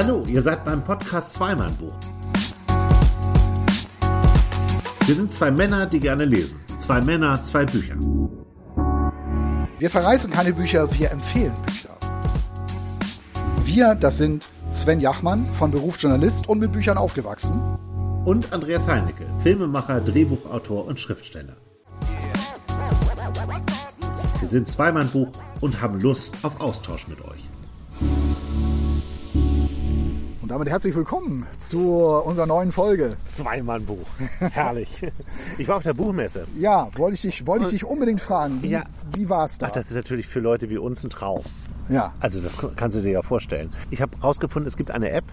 Hallo, ihr seid beim Podcast Zweimann-Buch. Wir sind zwei Männer, die gerne lesen. Zwei Männer, zwei Bücher. Wir verreißen keine Bücher, wir empfehlen Bücher. Wir, das sind Sven Jachmann, von Beruf Journalist und mit Büchern aufgewachsen. Und Andreas Heinecke, Filmemacher, Drehbuchautor und Schriftsteller. Wir sind Zweimann-Buch und haben Lust auf Austausch mit euch. Und damit herzlich willkommen zu unserer neuen Folge. Zweimann-Buch. Herrlich. Ich war auf der Buchmesse. Ja, wollte ich dich, wollte ich dich unbedingt fragen. Wie, Ja. wie war es da? Ach, das ist natürlich für Leute wie uns ein Traum. ja. Also das kannst du dir ja vorstellen. Ich habe rausgefunden, es gibt eine App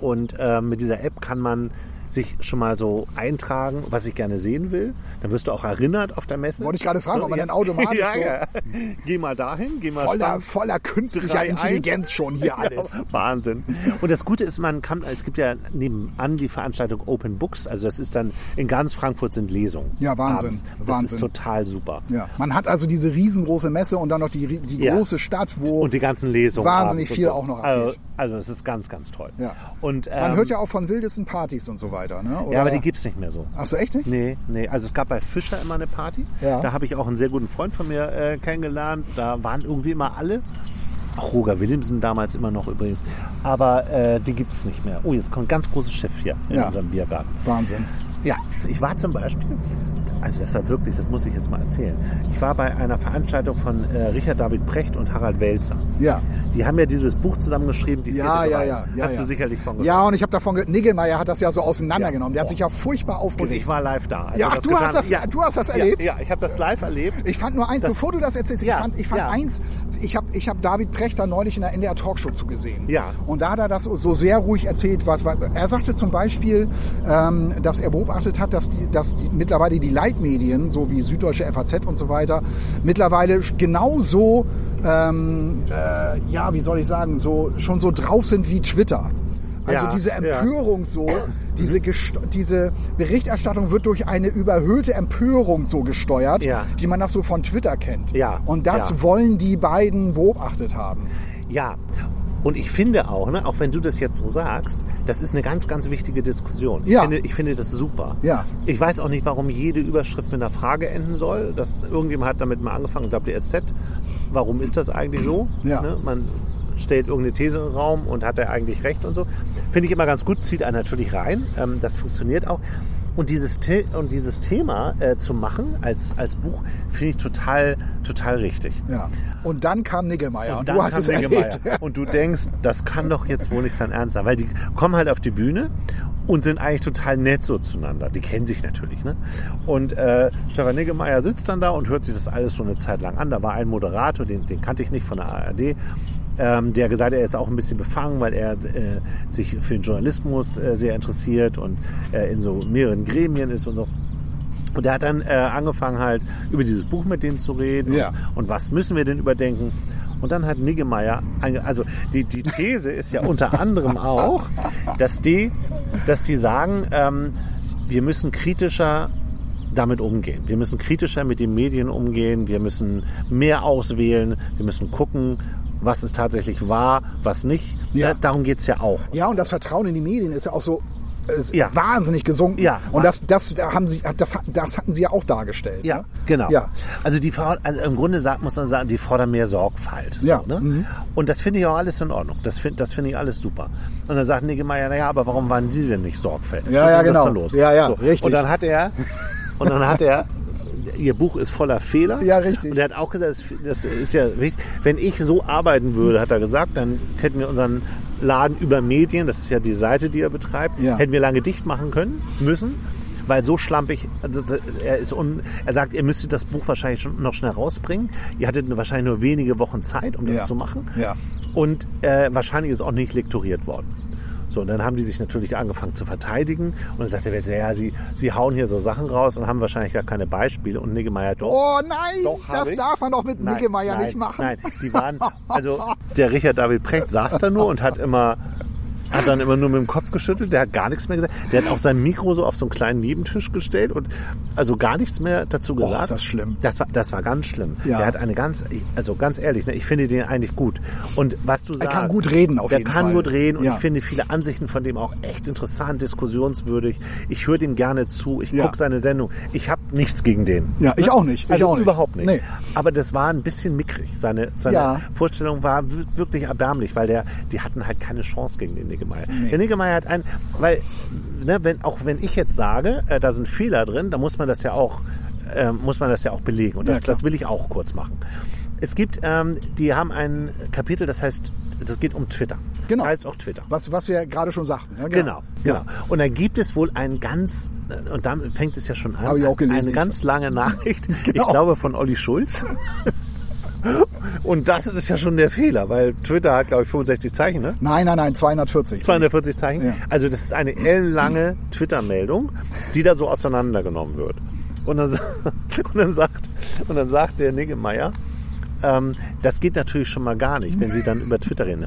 und äh, mit dieser App kann man sich schon mal so eintragen, was ich gerne sehen will. Dann wirst du auch erinnert auf der Messe. Wollte ich gerade fragen, ob man ja. dann automatisch ja, so- ja. Geh mal dahin, geh mal voller, voller künstlicher 3-1. Intelligenz schon hier alles. Ja, Wahnsinn. Und das Gute ist, man kann, es gibt ja nebenan die Veranstaltung Open Books, also das ist dann in ganz Frankfurt sind Lesungen. Ja, Wahnsinn, abends. Das Wahnsinn. ist total super. Ja. Man hat also diese riesengroße Messe und dann noch die, die große Stadt, wo Und die ganzen Lesungen. Wahnsinnig viel so. auch noch Also, abgeht. also es ist ganz, ganz toll. Ja. Und, man ähm, hört ja auch von wildesten Partys und so weiter. Ne? Oder? Ja, aber die gibt's nicht mehr so. Ach so, echt nicht? Nee, nee. Also es gab bei Fischer immer eine Party. Ja. Da habe ich auch einen sehr guten Freund von mir äh, kennengelernt. Da waren irgendwie immer alle. Auch Roger Williamson damals immer noch übrigens. Aber äh, die gibt's nicht mehr. Oh, jetzt kommt ein ganz großes Schiff hier in Ja. unserem Biergarten. Wahnsinn. Ja, ich war zum Beispiel, also das war wirklich, das muss ich jetzt mal erzählen. Ich war bei einer Veranstaltung von äh, Richard David Precht und Harald Welzer. Ja. Die haben ja dieses Buch zusammengeschrieben, die Ja, ja, ja, ja. Hast ja. du sicherlich von gehört. Ja, und ich habe davon gehört, Niggelmeier hat das ja so auseinandergenommen. Der hat Ja. sich ja furchtbar Und aufgeregt. ich war live da. als Ja, ach, du getan hast das- hat. du hast das erlebt? Ja, ja ich habe das live erlebt. Ich fand nur eins, Das- bevor du das erzählst, ich Ja, fand, ich fand ja. eins, ich habe ich hab David Prechter neulich in der NDR Talkshow zugesehen. Ja. Und da hat er das so sehr ruhig erzählt, was, was er sagte zum Beispiel, ähm, dass er beobachtet hat, dass, die, dass die, mittlerweile die Leitmedien, so wie Süddeutsche FAZ und so weiter, mittlerweile genauso, ähm, äh, ja, wie soll ich sagen, so schon so drauf sind wie Twitter. Also Ja, diese ja. Empörung so, diese, gest- diese Berichterstattung wird durch eine überhöhte Empörung so gesteuert, Ja. wie man das so von Twitter kennt. Ja, Und das ja. wollen die beiden beobachtet haben. Ja. Und ich finde auch, ne, auch wenn du das jetzt so sagst, das ist eine ganz, ganz wichtige Diskussion. Ja. Ich, finde, ich finde das super. Ja. Ich weiß auch nicht, warum jede Überschrift mit einer Frage enden soll. Das, irgendjemand hat damit mal angefangen, ich glaube die SZ. Warum ist das eigentlich so? Ja. Ne? Man stellt irgendeine These in den Raum und hat er eigentlich recht und so. Finde ich immer ganz gut, zieht einen natürlich rein. Ähm, das funktioniert auch. Und dieses, The und dieses Thema äh, zu machen als, als Buch finde ich total, total richtig. Ja. Und dann kam Niggelmeier und, Und dann du hast es Niggemeier. erlebt. Und du denkst, das kann doch jetzt wohl nicht sein Ernst sein. Weil die kommen halt auf die Bühne und sind eigentlich total nett so zueinander. Die kennen sich natürlich. Ne? Und äh, Stefan Niggemeier sitzt dann da und hört sich das alles schon eine Zeit lang an. Da war ein Moderator, den, den kannte ich nicht von der ARD. Ähm, der gesagt, hat, er ist auch ein bisschen befangen, weil er äh, sich für den Journalismus äh, sehr interessiert und äh, in so mehreren Gremien ist und so. Und er hat dann äh, angefangen halt über dieses Buch mit denen zu reden Ja. und, und was müssen wir denn überdenken. Und dann hat Niggemeier, also die, die These ist ja unter anderem auch, dass die, dass die sagen, ähm, wir müssen kritischer damit umgehen. Wir müssen kritischer mit den Medien umgehen. Wir müssen mehr auswählen. Wir müssen gucken, was ist tatsächlich wahr, was nicht. Ja. Da, darum geht's ja auch. Ja, und das Vertrauen in die Medien ist ja auch so Ja. wahnsinnig gesunken. Ja. Und das, das, haben sie, das, das hatten sie ja auch dargestellt. Ja, ne? genau. Ja. Also die also im Grunde sagt, muss man sagen, die fordern mehr Sorgfalt. Ja. So, ne? Mhm. Und das finde ich auch alles in Ordnung. Das finde das finde ich alles super. Und dann sagt Niggemeier, naja, aber warum waren die denn nicht sorgfältig? Ja, Was ja, ist genau. Ja, ja, so. richtig. Und dann hat er, und dann hat er, ihr Buch ist voller Fehler. Ja, richtig. Und er hat auch gesagt, das- ist ja wichtig. Wenn ich so arbeiten würde, hat er gesagt, dann hätten wir unseren Laden über Medien, das ist ja die Seite, die er betreibt, Ja. hätten wir lange dicht machen können, müssen. Weil so schlampig, also er ist un, er sagt, ihr müsstet das Buch wahrscheinlich schon noch schnell rausbringen. Ihr hattet wahrscheinlich nur wenige Wochen Zeit, um das Ja. zu machen. Ja. Und äh, wahrscheinlich ist auch nicht lektoriert worden. So, und dann haben die sich natürlich angefangen zu verteidigen. Und dann sagt er, ja, sie, sie hauen hier so Sachen raus und haben wahrscheinlich gar keine Beispiele. Und Niggemeier doch. Oh nein, Doch, das ich. darf man doch mit Nein, Niggemeier nein, nicht machen. Nein, die waren, also der Richard David Precht saß da nur und hat immer hat dann immer nur mit dem Kopf geschüttelt, der hat gar nichts mehr gesagt. Der hat auch sein Mikro so auf so einen kleinen Nebentisch gestellt und also gar nichts mehr dazu gesagt. Oh, ist das schlimm. Das war, das war ganz schlimm. Ja. Der hat eine ganz, also ganz ehrlich, ne, ich finde den eigentlich gut. Und was du Er sagst. kann gut reden auf jeden kann Fall. gut reden und Ja. ich finde viele Ansichten von dem auch echt interessant, diskussionswürdig. Ich höre dem gerne zu, ich Ja. gucke seine Sendung. Ich habe nichts gegen den. Ja, ich auch nicht. Ich Also auch nicht. überhaupt nicht. Nee. Aber das war ein bisschen mickrig. Seine, seine. Vorstellung war wirklich erbärmlich, weil der, die hatten halt keine Chance gegen den Niggemeier. Nee. Der Niggemeier hat ein, weil, ne, wenn, auch wenn ich jetzt sage, äh, da sind Fehler drin, dann muss man das ja auch, äh, muss man das ja auch belegen. Und Ja, das, klar. das will ich auch kurz machen. Es gibt, ähm, die haben ein Kapitel, das heißt, das geht um Twitter. Genau. Das heißt auch Twitter. Was, was wir gerade schon sagten. Ja, Genau, genau. Ja. Und da gibt es wohl ein ganz, und damit fängt es ja schon an, Habe ich auch gelesen. eine ganz lange Nachricht, Genau. ich glaube von Olli Schulz. Und das ist ja schon der Fehler, weil Twitter hat, glaube ich, 65 Zeichen, ne? Nein, nein, nein, 240. 240 Zeichen. Ja. Also das ist eine ellenlange Twitter-Meldung, die da so auseinandergenommen wird. Und dann, und dann sagt, und dann sagt der Niggemeier, ähm, das geht natürlich schon mal gar nicht, wenn Sie dann über Twitter reden.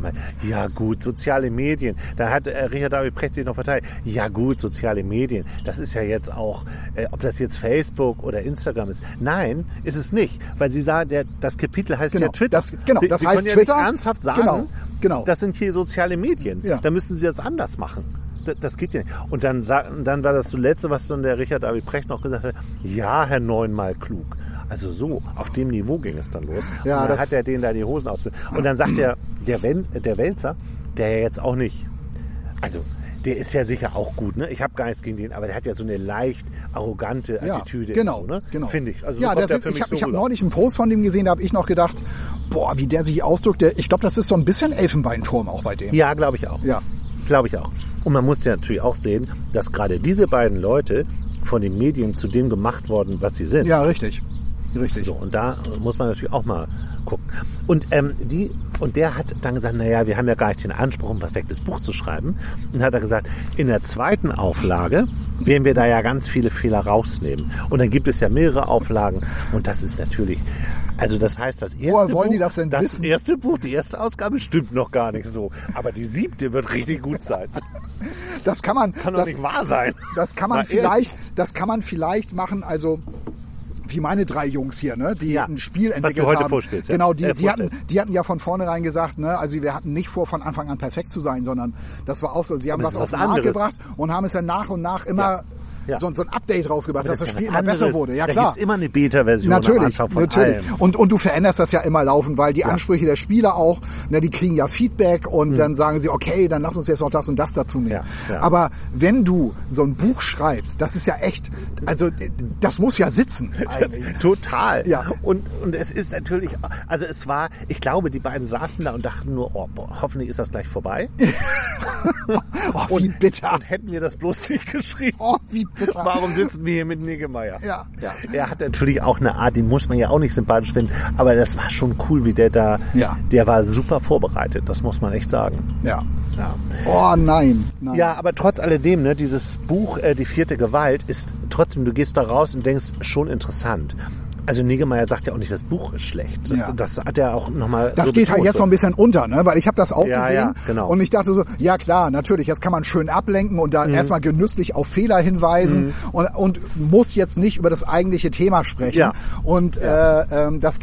Ja gut, soziale Medien. Da hat äh, Richard David Precht sich noch verteilt. Ja gut, soziale Medien. Das ist ja jetzt auch, äh, ob das jetzt Facebook oder Instagram ist. Nein, ist es nicht, weil Sie sagen, der, das Kapitel heißt Genau, ja Twitter. das- genau, Sie, das Sie heißt können ja Twitter. nicht ernsthaft sagen, Genau, genau. das sind hier soziale Medien. Ja. Da müssen Sie das anders machen. Das, geht ja nicht. Und dann, dann war das zuletzt, was dann der Richard David Precht noch gesagt hat, ja, Herr Neunmal klug. Also so, auf dem Niveau ging es dann los. Ja, und dann hat er denen da die Hosen aus. Und dann sagt der, der, Wen, der Wälzer, der ja jetzt auch nicht, also der ist ja sicher auch gut, ne? Ich habe gar nichts gegen den, aber der hat ja so eine leicht arrogante Ja, Attitüde. genau, so, ne? genau. Finde ich. Also so ja, das der ist, ich habe so ich hab neulich einen Post von dem gesehen, da habe ich noch gedacht, boah, wie der sich ausdrückt. Der, ich glaube, das ist so ein bisschen Elfenbeinturm auch bei dem. Ja, glaube ich auch. Ja. Glaube ich auch. Und man muss ja natürlich auch sehen, dass gerade diese beiden Leute von den Medien zu dem gemacht worden, was sie sind. Ja, richtig. Richtig. So, und da muss man natürlich auch mal gucken. Und, ähm, die, und der hat dann gesagt, naja, wir haben ja gar nicht den Anspruch, ein perfektes Buch zu schreiben. Und hat er gesagt, in der zweiten Auflage werden wir da ja ganz viele Fehler rausnehmen. Und dann gibt es ja mehrere Auflagen. Und das ist natürlich, also das heißt, das erste Woher wollen Buch, die das denn wissen? erste Buch, die erste Ausgabe stimmt noch gar nicht so. Aber die siebte wird richtig gut sein. Das kann man, Kann doch das, nicht wahr sein. das kann man ehrlich. vielleicht, das kann man vielleicht machen. Also wie meine drei Jungs hier, ne, die Ja, ein Spiel was du entwickelt heute haben. ja. Genau, die, Äh, die, hatten, die hatten ja von vornherein gesagt, ne, also wir hatten nicht vor, von Anfang an perfekt zu sein, sondern das war auch so, sie haben was das auf den was Markt gebracht und haben es dann nach und nach immer Ja. Ja. So, so ein Update rausgebracht, dass das ja Spiel immer besser wurde. Ja da klar. gibt's immer eine Beta-Version Natürlich, natürlich. allem. Und, und du veränderst das ja immer laufend, weil die Ansprüche der Spieler auch, ne, die kriegen ja Feedback und dann sagen sie, okay, dann lass uns jetzt noch das und das dazu nehmen. Hm. Ja, ja. Aber wenn du so ein Buch schreibst, das ist ja echt, also das muss ja sitzen. Total. Ja. Und, und es ist natürlich, also es war, ich glaube, die beiden saßen da und dachten nur, oh, boah, hoffentlich ist das gleich vorbei. Oh, wie bitter. Und hätten wir das bloß nicht geschrieben. Oh, wie bitter. Warum sitzen wir hier mit Niggemeier? Ja, ja. Er hat natürlich auch eine Art, den muss man ja auch nicht sympathisch finden, aber das war schon cool, wie der da, Ja. der war super vorbereitet, das muss man echt sagen. Ja. Ja. Oh nein. nein. Ja, aber trotz alledem, ne, dieses Buch äh, Die vierte Gewalt ist trotzdem, du gehst da raus und denkst, schon interessant. Also Niggemeier sagt ja auch nicht, das Buch ist schlecht. Das, Ja. das hat er auch nochmal. Das so geht halt jetzt so. noch ein bisschen unter, ne? weil ich habe das auch Ja, gesehen ja, genau. und ich dachte so, ja klar, natürlich, jetzt kann man schön ablenken und Mhm. dann erstmal genüsslich auf Fehler hinweisen und, und muss jetzt nicht über das eigentliche Thema sprechen. Ja. Und Äh, ähm, das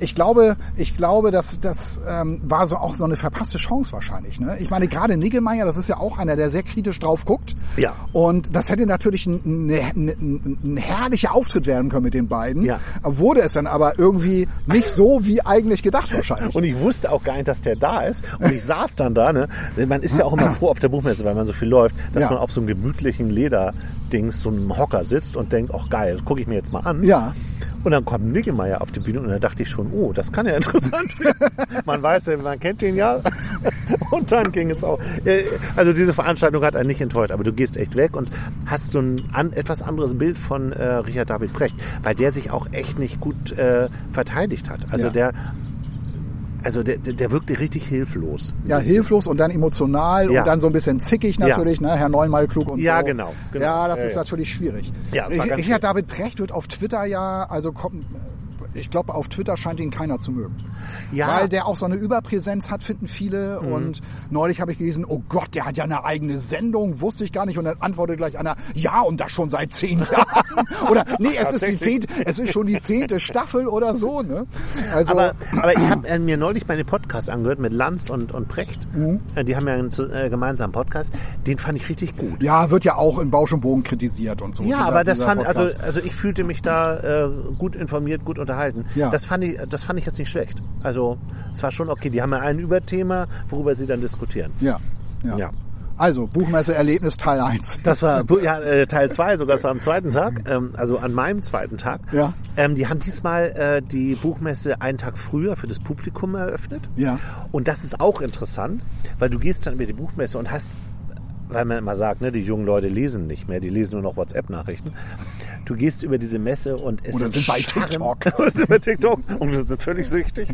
ich glaube, ich glaube, dass das ähm, war so auch so eine verpasste Chance wahrscheinlich. Ne? Ich meine, gerade Niggemeier, das ist ja auch einer, der sehr kritisch drauf guckt. Ja. Und das hätte natürlich ein, ein, ein, ein herrlicher Auftritt werden können mit den beiden. Ja. Wurde es dann aber irgendwie nicht so wie eigentlich gedacht wahrscheinlich. Und ich wusste auch gar nicht, dass der da ist. Und ich saß dann da, ne? Man ist ja auch immer froh auf der Buchmesse, weil man so viel läuft, dass Ja. man auf so einem gemütlichen Lederdings, so einem Hocker sitzt und denkt, ach geil, das gucke ich mir jetzt mal an. Ja. Und dann kommt Niggemeier auf die Bühne und da dachte ich schon, oh, das kann ja interessant werden. man weiß ja, man kennt den ja. Und dann ging es auch. Äh, Also diese Veranstaltung hat einen nicht enttäuscht, aber du gehst echt weg und hast so ein an, etwas anderes Bild von äh, Richard David Brecht, weil der sich auch echt nicht gut äh, verteidigt hat. Also Ja. der also der, der, der wirkte richtig hilflos. Ja, hilflos und dann emotional Ja. und dann so ein bisschen zickig natürlich, ne? Herr Neunmal klug und Ja, so. genau, genau. Ja, das Ja, ist ja. natürlich schwierig. Ja, das war ganz Richard David Precht wird auf Twitter ja, also kommt, ich glaube, auf Twitter scheint ihn keiner zu mögen. Ja. Weil der auch so eine Überpräsenz hat, finden viele. Mhm. Und neulich habe ich gelesen, oh Gott, der hat ja eine eigene Sendung, wusste ich gar nicht. Und dann antwortet gleich einer, ja, und das schon seit zehn Jahren. oder nee, es ist die zehnte, es ist schon die zehnte Staffel oder so. Ne? Also, Aber, aber ich habe äh, mir neulich meine Podcast angehört mit Lanz und, und Precht. Mhm. Äh, Die haben ja einen äh, gemeinsamen Podcast. Den fand ich richtig gut. ja, wird ja auch in Bausch und Bogen kritisiert und so. Ja, dieser- aber das fand, also, also ich fühlte mich da äh, gut informiert, gut unterhalten. Ja. Das fand ich, das fand ich jetzt nicht schlecht. Also es war schon okay. Die haben ja ein Überthema, worüber sie dann diskutieren. Ja, ja. Ja. Also, Buchmesse-Erlebnis Teil 1. Das war ja, äh, Teil 2, sogar das war am zweiten Tag, ähm, also an meinem zweiten Tag. Ja. Ähm, die haben diesmal äh, die Buchmesse einen Tag früher für das Publikum eröffnet. Ja. Und das ist auch interessant, weil du gehst dann über die Buchmesse und hast, weil man immer sagt, ne, die jungen Leute lesen nicht mehr, die lesen nur noch WhatsApp-Nachrichten. Du gehst über diese Messe und es Oder sind bei TikTok. Oder sind bei TikTok und wir sind völlig süchtig.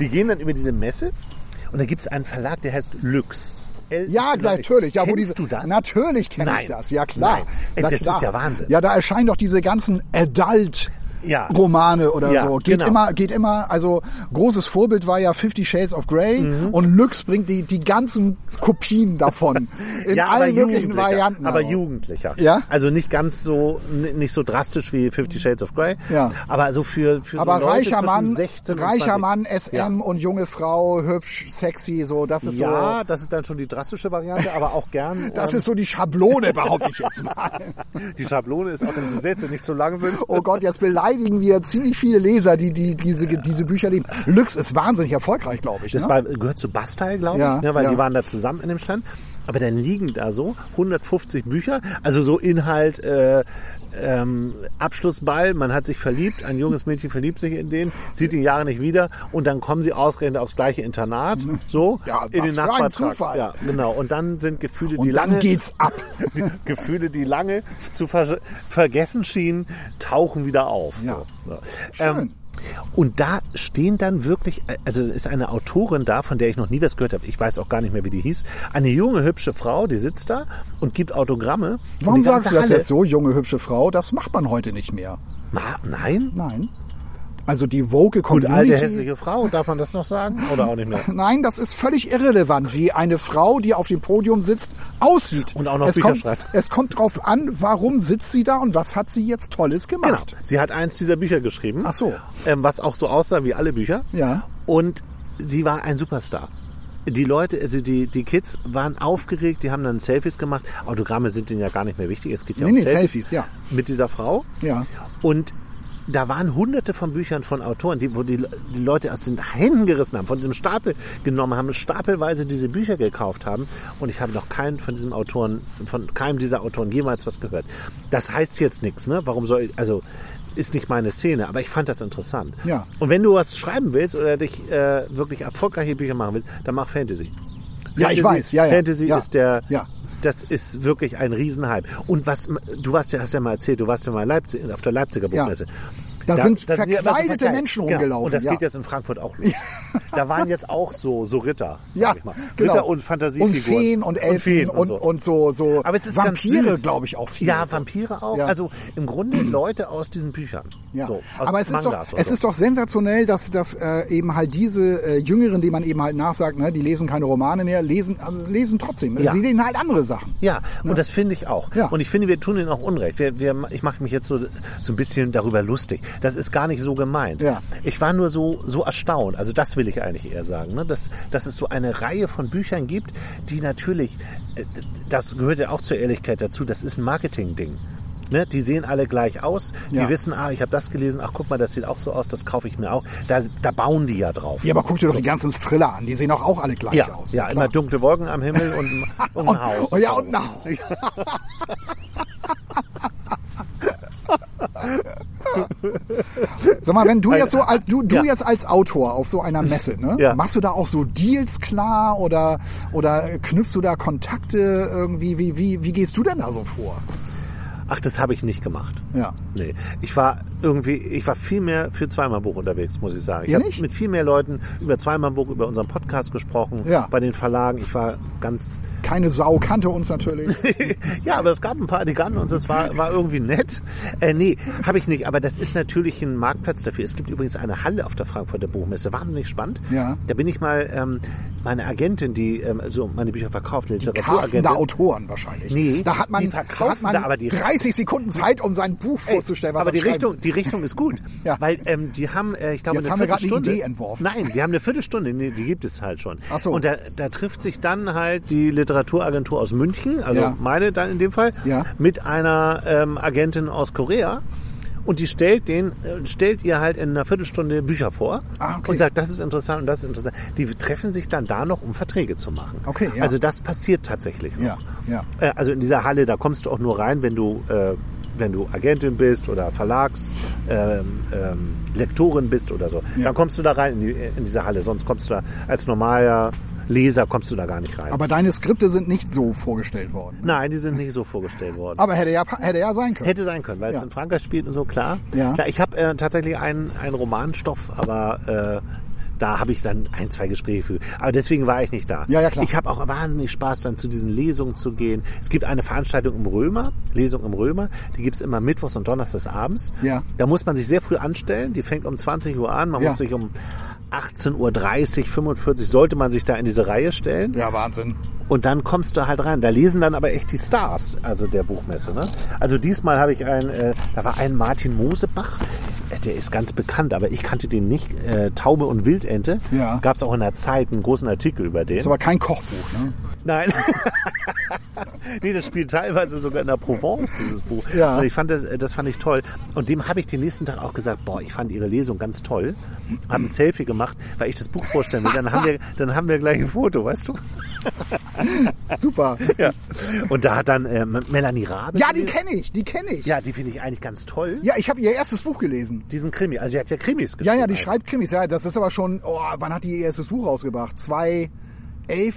Die gehen dann über diese Messe und da gibt es einen Verlag, der heißt Lux. L- Ja, natürlich. Ja, wo Kennst diese, du das? Natürlich kenne ich das. Ja, klar. Nein. Na das klar. ist ja Wahnsinn. Ja, da erscheinen doch diese ganzen Adult Ja. Romane oder Ja, so. Geht genau. immer, geht immer, also großes Vorbild war ja Fifty Shades of Grey Mhm. und Lux bringt die, die ganzen Kopien davon in ja, allen möglichen Varianten. Aber auch. jugendlicher. Ja? Also nicht ganz so, nicht so drastisch wie Fifty Shades of Grey. Ja. Aber so für, für Aber so Leute reicher Mann, 16 und reicher 20. Mann, SM Ja. und junge Frau, hübsch, sexy, so, das ist Ja, so, das ist dann schon die drastische Variante, aber auch gern. das ist so die Schablone, behaupte ich jetzt mal. die Schablone ist auch, dass die Sätze nicht so lang sind. Oh Gott, jetzt beleidigen wir ziemlich viele Leser, die, die diese, diese Bücher lieben. Lux ist wahnsinnig erfolgreich, glaube ich. Das ne? war, gehört zu Bastei, glaube Ja, ich, ne, weil ja. die waren da zusammen in dem Stand. Aber dann liegen da so 150 Bücher, also so Inhalt, äh, ähm, Abschlussball, man hat sich verliebt, ein junges Mädchen verliebt sich in den, sieht ihn Jahre nicht wieder und dann kommen sie ausgerechnet aufs gleiche Internat, so, Ja, in den Nachbartrag. Ja, genau. Und dann sind Gefühle, die und dann lange, geht's ab. Gefühle, die lange zu ver vergessen schienen, tauchen wieder auf. Ja. So. So. Schön. Und da stehen dann wirklich, also ist eine Autorin da, von der ich noch nie was gehört habe. Ich weiß auch gar nicht mehr, wie die hieß. Eine junge, hübsche Frau, die sitzt da und gibt Autogramme. Warum sagst du das Halle- jetzt so, junge, hübsche Frau? Das macht man heute nicht mehr. Na, nein? Nein. Also die Gut, Community. alte, hässliche Frau, darf man das noch sagen? Oder auch nicht mehr? Nein, das ist völlig irrelevant, wie eine Frau, die auf dem Podium sitzt, aussieht. Und auch noch es Bücher kommt, schreibt. Es kommt drauf an, warum sitzt sie da und was hat sie jetzt Tolles Genau. gemacht. Sie hat eins dieser Bücher geschrieben. Ach so. Ähm, was auch so aussah wie alle Bücher. Ja. Und sie war ein Superstar. Die Leute, also die, die Kids waren aufgeregt, die haben dann Selfies gemacht. Autogramme sind denen ja gar nicht mehr wichtig. Es geht ja Nee, um nee, Selfies, Selfies, ja. Mit dieser Frau. Ja. Und da waren hunderte von Büchern von Autoren, die, wo die, die Leute aus den Händen gerissen haben, von diesem Stapel genommen haben, stapelweise diese Bücher gekauft haben. Und ich habe noch keinen von diesem Autoren, von keinem dieser Autoren jemals was gehört. Das heißt jetzt nichts, ne? Warum soll ich, also ist nicht meine Szene, aber ich fand das interessant. Ja. Und wenn du was schreiben willst oder dich äh, wirklich erfolgreiche Bücher machen willst, dann mach Fantasy. Ja, ich weiß, ja, ja. Fantasy Ja. ist der, Ja. Das ist wirklich ein Riesenhype. Und was, du warst ja, hast ja mal erzählt, du warst ja mal Leipzig, auf der Leipziger Ja. Buchmesse. Da sind ja so verkleidete verkleidet. Menschen rumgelaufen, Und das ja. geht jetzt in Frankfurt auch los. Da waren jetzt auch so, so Ritter, sag Ja, ich mal. genau. Ritter und Fantasiefiguren. Und Feen und Elfen Feen und, und, so. so, Aber es ist Vampire, glaube ich, auch viel. Ja, Vampire auch. Ja. Also im Grunde Leute aus diesen Büchern. Ja. So, aus aber es ist, doch, es ist doch sensationell, dass, dass äh, eben halt diese äh, Jüngeren, die man eben halt nachsagt, ne, die lesen keine Romane mehr, lesen, also lesen trotzdem. Ja. Sie lesen halt andere Sachen. Ja, und das finde ich auch. Ja. Und ich finde, wir tun ihnen auch Unrecht. Wir, wir, ich mache mich jetzt so, so ein bisschen darüber lustig. Das ist gar nicht so gemeint. Ja. Ich war nur so, so erstaunt. Also das will ich eigentlich eher sagen. Ne? Dass, dass es so eine Reihe von Büchern gibt, die natürlich, äh, das gehört ja auch zur Ehrlichkeit dazu, das ist ein Marketing-Ding. Ne, die sehen alle gleich aus. Ja. Die wissen, ah, ich habe das gelesen. Ach, guck mal, das sieht auch so aus. Das kaufe ich mir auch. Da, da bauen die ja drauf. Ja, aber guck dir doch die ganzen Thriller an. Die sehen auch, auch alle gleich Ja, aus. ja, klar. immer dunkle Wolken am Himmel und, und ein Haus. Oh, ja, und ein Haus. Sag mal, wenn du jetzt so als du, du Ja. jetzt als Autor auf so einer Messe, ne? Ja. Machst du da auch so Deals klar oder oder knüpfst du da Kontakte irgendwie? Wie wie wie gehst du denn da so vor? Ach, das habe ich nicht gemacht. Ja. Nee, ich war irgendwie, ich war viel mehr für Zweimalbuch unterwegs, muss ich sagen. Ich Ja, habe mit viel mehr Leuten über Zweimalbuch, über unseren Podcast gesprochen, Ja. bei den Verlagen. Ich war ganz, Keine Sau kannte uns natürlich. ja, aber es gab ein paar, die kannten uns, das war, war irgendwie nett. Äh, nee, habe ich nicht, aber das ist natürlich ein Marktplatz dafür. Es gibt übrigens eine Halle auf der Frankfurter Buchmesse, wahnsinnig spannend. Ja. Da bin ich mal, ähm, meine Agentin, die ähm, so meine Bücher verkauft, eine Literaturagentin. Autoren wahrscheinlich. Nee, da hat man, die da hat man da, aber die- 30 Sekunden Zeit, um sein Buch Ey, vorzustellen. aber er die. Richtung, die Richtung ist gut. Ja. Weil ähm, die haben, äh, ich glaube, Jetzt eine haben wir gerade eine Viertelstunde. Idee entworfen. Nein, die haben eine Viertelstunde, nee, die gibt es halt schon. Ach so. Und da, da trifft sich dann halt die Literaturagentur aus München, also Ja. meine dann in dem Fall, Ja. mit einer ähm, Agentin aus Korea. Und die stellt den, äh, stellt ihr halt in einer Viertelstunde Bücher vor Ah, okay. und sagt, das ist interessant und das ist interessant. Die treffen sich dann da noch, um Verträge zu machen. Okay, ja. Also das passiert tatsächlich. noch. Ja, ja. Äh, Also in dieser Halle, da kommst du auch nur rein, wenn du, äh, wenn du Agentin bist oder Verlags, ähm, ähm, Lektorin bist oder so. Ja. Dann kommst du da rein in, die, in diese Halle. Sonst kommst du da als normaler Leser kommst du da gar nicht rein. Aber deine Skripte sind nicht so vorgestellt worden. Nein, die sind nicht so vorgestellt worden. Aber hätte ja, hätte ja sein können. Hätte sein können, weil es Ja. in Frankreich spielt und so, klar. Ja. klar ich habe äh, tatsächlich einen, einen Romanstoff, aber äh, da habe ich dann ein, zwei Gespräche für. Aber deswegen war ich nicht da. Ja, ja, klar. Ich habe auch wahnsinnig Spaß, dann zu diesen Lesungen zu gehen. Es gibt eine Veranstaltung im Römer, Lesung im Römer, die gibt's immer mittwochs und donnerstags abends. Ja. Da muss man sich sehr früh anstellen. Die fängt um 20 Uhr an. Man Ja. muss sich um 18.30 Uhr, 45 sollte man sich da in diese Reihe stellen. Ja, Wahnsinn. Und dann kommst du halt rein. Da lesen dann aber echt die Stars, also der Buchmesse. Ne? Also diesmal habe ich einen, äh, da war ein Martin Mosebach, der ist ganz bekannt, aber ich kannte den nicht. Äh, Taube und Wildente. Ja. Gab es auch in der Zeit einen großen Artikel über den. Ist aber kein Kochbuch, ne? Nein. nee, das spielt teilweise sogar in der Provence, dieses Buch. Ja. Und ich fand das, das fand ich toll. Und dem habe ich den nächsten Tag auch gesagt, boah, ich fand ihre Lesung ganz toll. Habe ein Selfie gemacht, weil ich das Buch vorstellen will. Dann haben wir, dann haben wir gleich ein Foto, weißt du? Super. Ja. Und da hat dann äh, Melanie Rabe. Ja, die kenne ich, die kenne ich. Ja, die finde ich eigentlich ganz toll. Ja, ich habe ihr erstes Buch gelesen. Diesen Krimi. Also sie hat ja Krimis geschrieben. Ja, ja, die eigentlich. schreibt Krimis. Ja, das ist aber schon, oh, wann hat die ihr erstes Buch rausgebracht? 2011,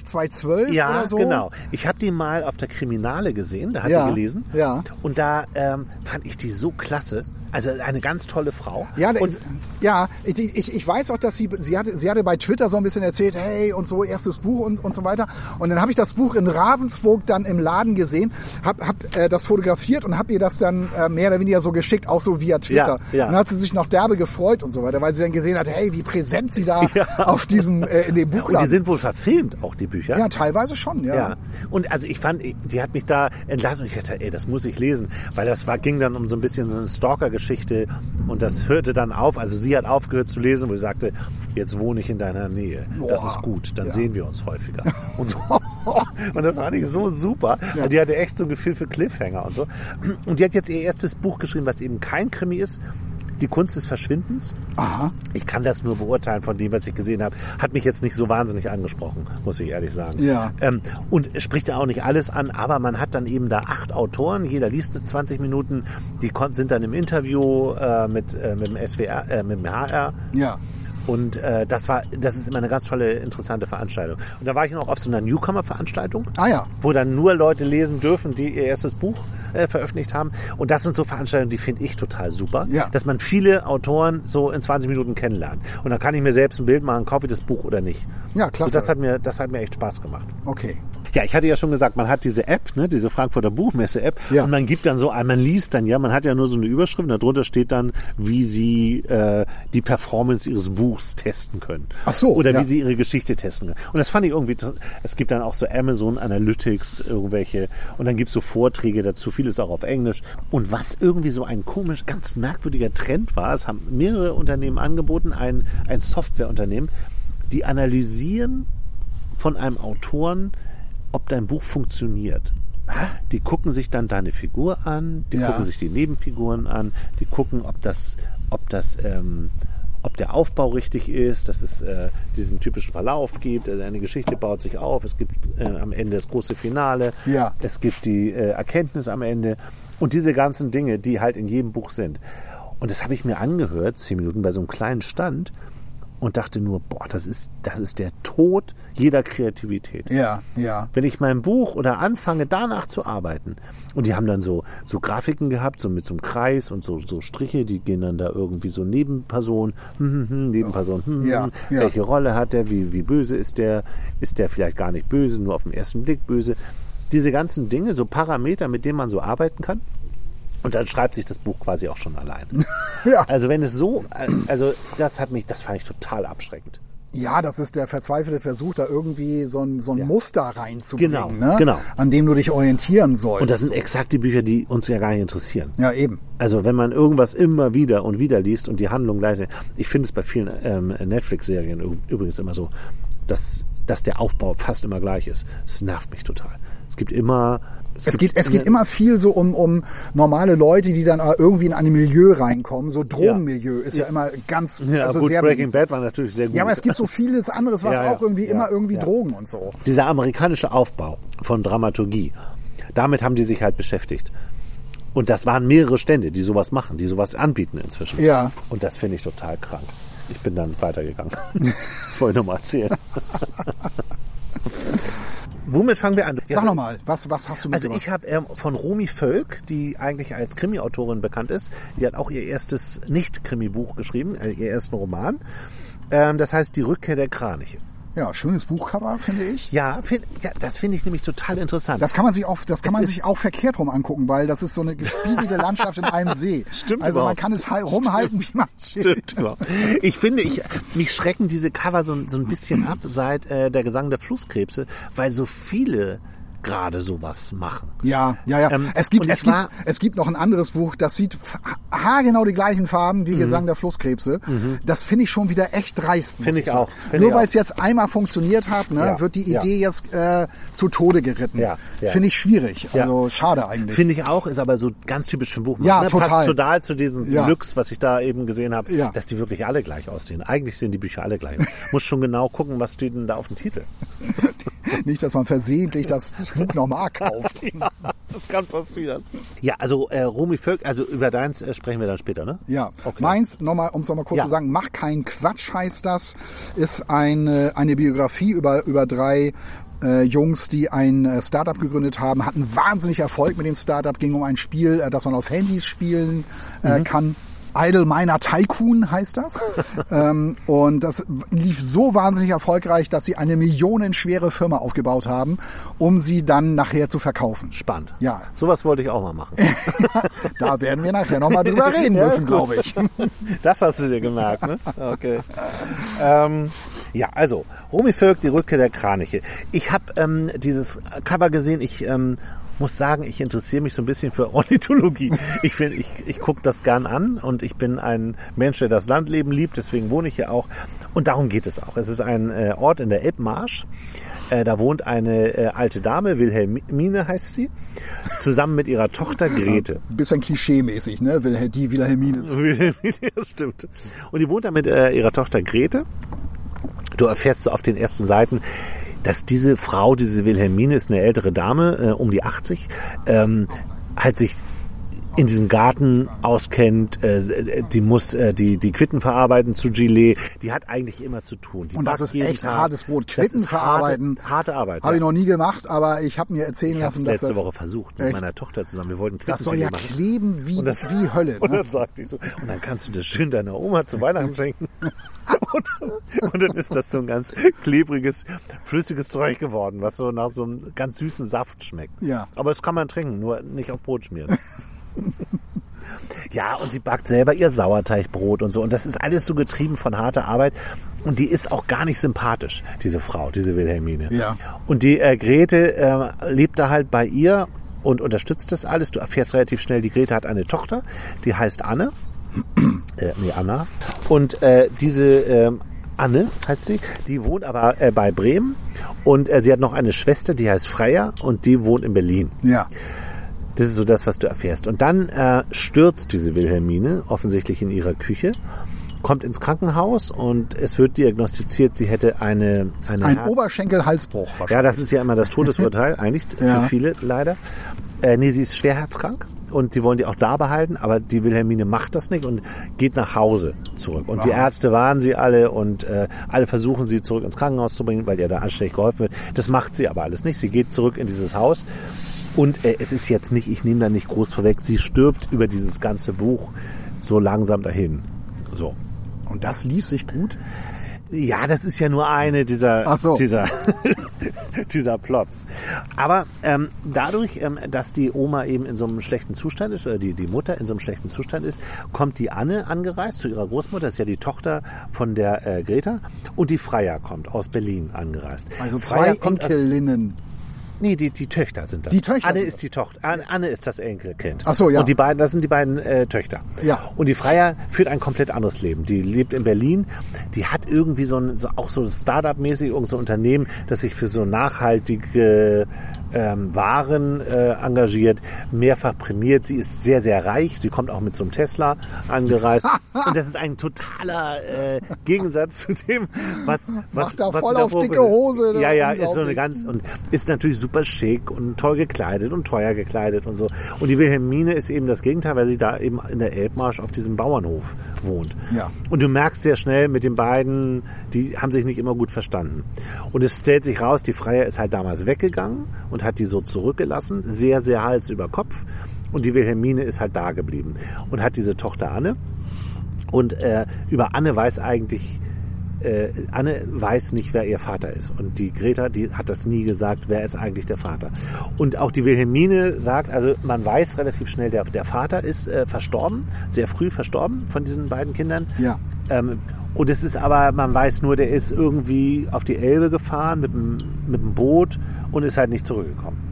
2012 Ja, oder so? genau. Ich habe die mal auf der Kriminale gesehen, da hat Ja, die gelesen. ja. Und da ähm, fand ich die so klasse. Also eine ganz tolle Frau. Ja, und ja ich, ich, ich weiß auch, dass sie, sie hatte, sie hatte bei Twitter so ein bisschen erzählt, hey und so, erstes Buch und, und so weiter. Und dann habe ich das Buch in Ravensburg dann im Laden gesehen, habe hab, äh, das fotografiert und habe ihr das dann äh, mehr oder weniger so geschickt, auch so via Twitter. Ja, ja. Und dann hat sie sich noch derbe gefreut und so weiter, weil sie dann gesehen hat, hey, wie präsent sie da Ja. auf diesem, äh, in dem und die sind wohl verfilmt, auch die Bücher. ja, teilweise schon, ja. Ja. Und also ich fand, die hat mich da entlassen und ich dachte, ey, das muss ich lesen, weil das war, ging dann um so ein bisschen so eine Stalker-Geschichte und das hörte dann auf. Also sie hat aufgehört zu lesen, wo sie sagte, jetzt wohne ich in deiner Nähe. Das Boah. ist gut, dann Ja. sehen wir uns häufiger. Und, und das fand ich so super. Ja. Die hatte echt so ein Gefühl für Cliffhanger und so. Und die hat jetzt ihr erstes Buch geschrieben, was eben kein Krimi ist. Die Kunst des Verschwindens. Aha. Ich kann das nur beurteilen von dem, was ich gesehen habe. Hat mich jetzt nicht so wahnsinnig angesprochen, muss ich ehrlich sagen. Ja. Ähm, und spricht ja auch nicht alles an, aber man hat dann eben da acht Autoren, jeder liest mit 20 Minuten, die sind dann im Interview äh, mit, äh, mit dem SWR, äh, mit dem HR. Ja. Und äh, das war, das ist immer eine ganz tolle, interessante Veranstaltung. Und da war ich noch auf so einer Newcomer-Veranstaltung, Ah ja. wo dann nur Leute lesen dürfen, die ihr erstes Buch äh, veröffentlicht haben. Und das sind so Veranstaltungen, die finde ich total super, Ja. dass man viele Autoren so in 20 Minuten kennenlernt. Und dann kann ich mir selbst ein Bild machen, kaufe ich das Buch oder nicht. Ja, klasse. So, das hat mir, das hat mir echt Spaß gemacht. Okay. Ja, ich hatte ja schon gesagt, man hat diese App, ne, diese Frankfurter Buchmesse-App, Ja. und man gibt dann so, ein- man liest dann ja, man hat ja nur so eine Überschrift, und darunter steht dann, wie sie äh, die Performance ihres Buchs testen können. Ach so, Oder ja. wie sie ihre Geschichte testen können. Und das fand ich irgendwie, es gibt dann auch so Amazon Analytics, irgendwelche, und dann gibt's so Vorträge dazu, vieles auch auf Englisch. Und was irgendwie so ein komisch, ganz merkwürdiger Trend war, es haben mehrere Unternehmen angeboten, ein, ein Softwareunternehmen, die analysieren von einem Autoren, ob dein Buch funktioniert. Die gucken sich dann deine Figur an, die Ja. gucken sich die Nebenfiguren an, die gucken, ob das, ob das, ähm, ob der Aufbau richtig ist, dass es äh, diesen typischen Verlauf gibt. Also eine Geschichte baut sich auf, es gibt äh, am Ende das große Finale, Ja. es gibt die äh, Erkenntnis am Ende und diese ganzen Dinge, die halt in jedem Buch sind. Und das habe ich mir angehört, zehn Minuten bei so einem kleinen Stand. Und dachte nur, boah, das ist, das ist der Tod jeder Kreativität. Ja, ja. Wenn ich mein Buch oder anfange, danach zu arbeiten, und die haben dann so, so Grafiken gehabt, so mit so einem Kreis und so, so Striche, die gehen dann da irgendwie so Nebenperson, hm, hm, hm, Nebenperson, hm, Ja, hm, ja. welche Rolle hat der, wie, wie böse ist der, ist der vielleicht gar nicht böse, nur auf den ersten Blick böse. Diese ganzen Dinge, so Parameter, mit denen man so arbeiten kann. Und dann schreibt sich das Buch quasi auch schon allein. Ja. Also wenn es so, also das hat mich, das fand ich total abschreckend. Ja, das ist der verzweifelte Versuch, da irgendwie so ein, so ein Muster reinzubringen, Genau, ne? genau. an dem du dich orientieren sollst. Und das sind exakt die Bücher, die uns ja gar nicht interessieren. ja, eben. Also wenn man irgendwas immer wieder und wieder liest und die Handlung gleich, ich finde es bei vielen ähm, Netflix-Serien übrigens immer so, dass, dass der Aufbau fast immer gleich ist. Es nervt mich total. Es gibt immer... Es geht, es geht immer viel so um, um normale Leute, die dann äh, irgendwie in ein Milieu reinkommen. So Drogenmilieu ist ja, immer ganz Ja, also gut, sehr Breaking. Bad war natürlich sehr gut. Ja, aber es gibt so vieles anderes, was Ja, ja, auch irgendwie ja, immer irgendwie ja. Drogen und so. Dieser amerikanische Aufbau von Dramaturgie, damit haben die sich halt beschäftigt. Und das waren mehrere Stände, die sowas machen, die sowas anbieten inzwischen. Ja. Und das finde ich total krank. Ich bin dann weitergegangen. Das wollte ich nochmal erzählen. Womit fangen wir an? Sag nochmal, was, was hast du Also mitgebracht? ich habe ähm, von Romy Völk, die eigentlich als Krimi-Autorin bekannt ist, die hat auch ihr erstes Nicht-Krimi-Buch geschrieben, äh, ihr ersten Roman. Ähm, das heißt Die Rückkehr der Kraniche. Ja, schönes Buchcover, finde ich. Ja, find, ja das finde ich nämlich total interessant. Das kann man sich auch, das kann Es man sich auch verkehrt rum angucken, weil das ist so eine gespiegelte Landschaft in einem See. Stimmt Also man kann es halt rumhalten, wie man Stimmt, überhaupt. Ich finde, ich, mich schrecken diese Cover so, so ein bisschen ab seit äh, der Gesang der Flusskrebse, weil so viele gerade sowas machen. Ja, ja, ja. Ähm, es, gibt, es, gibt, es gibt noch ein anderes Buch, das sieht haargenau die gleichen Farben wie Gesang der Flusskrebse. Das finde ich schon wieder echt dreist. Mhm. Finde ich sagen. auch. Finde Nur ich weil es jetzt einmal funktioniert hat, ne, Ja, wird die ja. Idee jetzt äh, zu Tode geritten. Ja, ja. Finde ich schwierig. Ja. Also schade eigentlich. Finde ich auch, ist aber so ganz typisch für ein Buch. Ja, ne? total. Passt total zu diesem Ja. Lux, was ich da eben gesehen habe, Ja. dass die wirklich alle gleich aussehen. Eigentlich sehen die Bücher alle gleich. Muss schon genau gucken, was steht denn da auf dem Titel. Nicht, dass man versehentlich das Buch nochmal kauft. Ja, das kann passieren. Ja, also äh, Romy Völk, also über deins äh, sprechen wir dann später, ne? Ja, Okay. meins, nochmal, um es nochmal kurz Ja. zu sagen, Mach keinen Quatsch heißt das, ist eine, eine Biografie über, über drei äh, Jungs, die ein äh, Startup gegründet haben, hatten wahnsinnig Erfolg mit dem Startup, ging um ein Spiel, äh, das man auf Handys spielen äh, Mhm. kann. Idle Miner Tycoon heißt das. ähm, und das lief so wahnsinnig erfolgreich, dass sie eine millionenschwere Firma aufgebaut haben, um sie dann nachher zu verkaufen. Spannend. Ja. Sowas wollte ich auch mal machen. Da werden wir nachher nochmal drüber reden Ja, müssen, glaube ich. Das hast du dir gemerkt, ne? Okay. ähm, ja, also, Romy Völk, die Rückkehr der Kraniche. Ich habe ähm, dieses Cover gesehen, ich ähm, muss sagen, ich interessiere mich so ein bisschen für Ornithologie. Ich, find, ich, ich gucke das gern an und ich bin ein Mensch, der das Landleben liebt, deswegen wohne ich hier auch. Und darum geht es auch. Es ist ein äh, Ort in der Elbmarsch. Äh, da wohnt eine äh, alte Dame, Wilhelmine heißt sie, zusammen mit ihrer Tochter Grete. Ein bisschen klischee-mäßig, ne? Wilhel- Die Wilhelmine. ja, stimmt. Und die wohnt da mit äh, ihrer Tochter Grete. Du erfährst so auf den ersten Seiten, dass diese Frau, diese Wilhelmine, ist eine ältere Dame, äh, um die 80, ähm, halt sich in diesem Garten auskennt, äh, die muss äh, die, die Quitten verarbeiten zu Gilet, die hat eigentlich immer zu tun. Die Und das ist echt Tag. hartes Brot. Quitten verarbeiten. Harte, harte Arbeit. Habe ja. ich noch nie gemacht, aber ich habe mir erzählen Ich habe es lassen, dass letzte das, Woche versucht mit Echt? meiner Tochter zusammen. Wir wollten das soll ja machen. kleben wie, Und das- wie Hölle. Und Ne? dann sagte ich so, und dann kannst du das schön deiner Oma zu Weihnachten schenken. Und, und dann ist das so ein ganz klebriges, flüssiges Zeug geworden, was so nach so einem ganz süßen Saft schmeckt. Ja. Aber das kann man trinken, nur nicht auf Brot schmieren. Ja, und sie backt selber ihr Sauerteigbrot und so. Und das ist alles so getrieben von harter Arbeit. Und die ist auch gar nicht sympathisch, diese Frau, diese Wilhelmine. Ja. Und die äh, Grete äh, lebt da halt bei ihr und unterstützt das alles. Du erfährst relativ schnell, die Grete hat eine Tochter, die heißt Anne. äh, nee, Anna. Und äh, diese ähm, Anne heißt sie, die wohnt aber äh, bei Bremen. Und äh, sie hat noch eine Schwester, die heißt Freya und die wohnt in Berlin. Ja. Das ist so das, was du erfährst. Und dann äh, stürzt diese Wilhelmine offensichtlich in ihrer Küche, kommt ins Krankenhaus und es wird diagnostiziert, sie hätte eine, eine Ein Herz- Oberschenkel-Halsbruch. Ja, das ist ja immer das Todsurteil, eigentlich Ja. für viele leider. Äh, nee, sie ist schwerherzkrank. und sie wollen die auch da behalten, aber die Wilhelmine macht das nicht und geht nach Hause zurück. Und die Aha. Ärzte warnen sie alle und äh, alle versuchen sie zurück ins Krankenhaus zu bringen, weil ihr da anständig geholfen wird. Das macht sie aber alles nicht. Sie geht zurück in dieses Haus und äh, es ist jetzt nicht, ich nehme da nicht groß vorweg, sie stirbt über dieses ganze Buch so langsam dahin. So. Und das ließ sich gut. Ja, das ist ja nur eine dieser, so. dieser, dieser Plots. Aber ähm, dadurch, ähm, dass die Oma eben in so einem schlechten Zustand ist, oder die, die Mutter in so einem schlechten Zustand ist, kommt die Anne angereist zu ihrer Großmutter, das ist ja die Tochter von der äh, Greta, und die Freier kommt aus Berlin angereist. Also Freier zwei aus- Enkelinnen. Nee, die, die Töchter sind das. Die Töchter Anne ist die Tochter. Anne, Anne ist das Enkelkind. Ach so, ja. Und die beiden, das sind die beiden äh, Töchter. Ja. Und die Freier führt ein komplett anderes Leben. Die lebt in Berlin. Die hat irgendwie so ein, so, auch so Startup-mäßig, irgend so ein Unternehmen, das sich für so nachhaltige ähm, Waren äh, engagiert, mehrfach prämiert. Sie ist sehr, sehr reich. Sie kommt auch mit so einem Tesla angereist. Und das ist ein totaler äh, Gegensatz zu dem, was, was, Macht da was voll auf dicke Hose, Ja, ja, ist so eine ganz und ist natürlich super schick und toll gekleidet und teuer gekleidet und so. Und die Wilhelmine ist eben das Gegenteil, weil sie da eben in der Elbmarsch auf diesem Bauernhof wohnt. Ja. Und du merkst sehr schnell mit den beiden, die haben sich nicht immer gut verstanden. Und es stellt sich raus, die Freier ist halt damals weggegangen und hat die so zurückgelassen, sehr, sehr Hals über Kopf. Und die Wilhelmine ist halt da geblieben und hat diese Tochter Anne. Und äh, über Anne weiß eigentlich äh, Anne weiß nicht, wer ihr Vater ist. Und die Greta, die hat das nie gesagt, wer ist eigentlich der Vater. Und auch die Wilhelmine sagt, also man weiß relativ schnell, der, der Vater ist äh, verstorben, sehr früh verstorben von diesen beiden Kindern. Ja. Ähm, und es ist aber, man weiß nur, der ist irgendwie auf die Elbe gefahren mit dem, mit dem Boot und ist halt nicht zurückgekommen.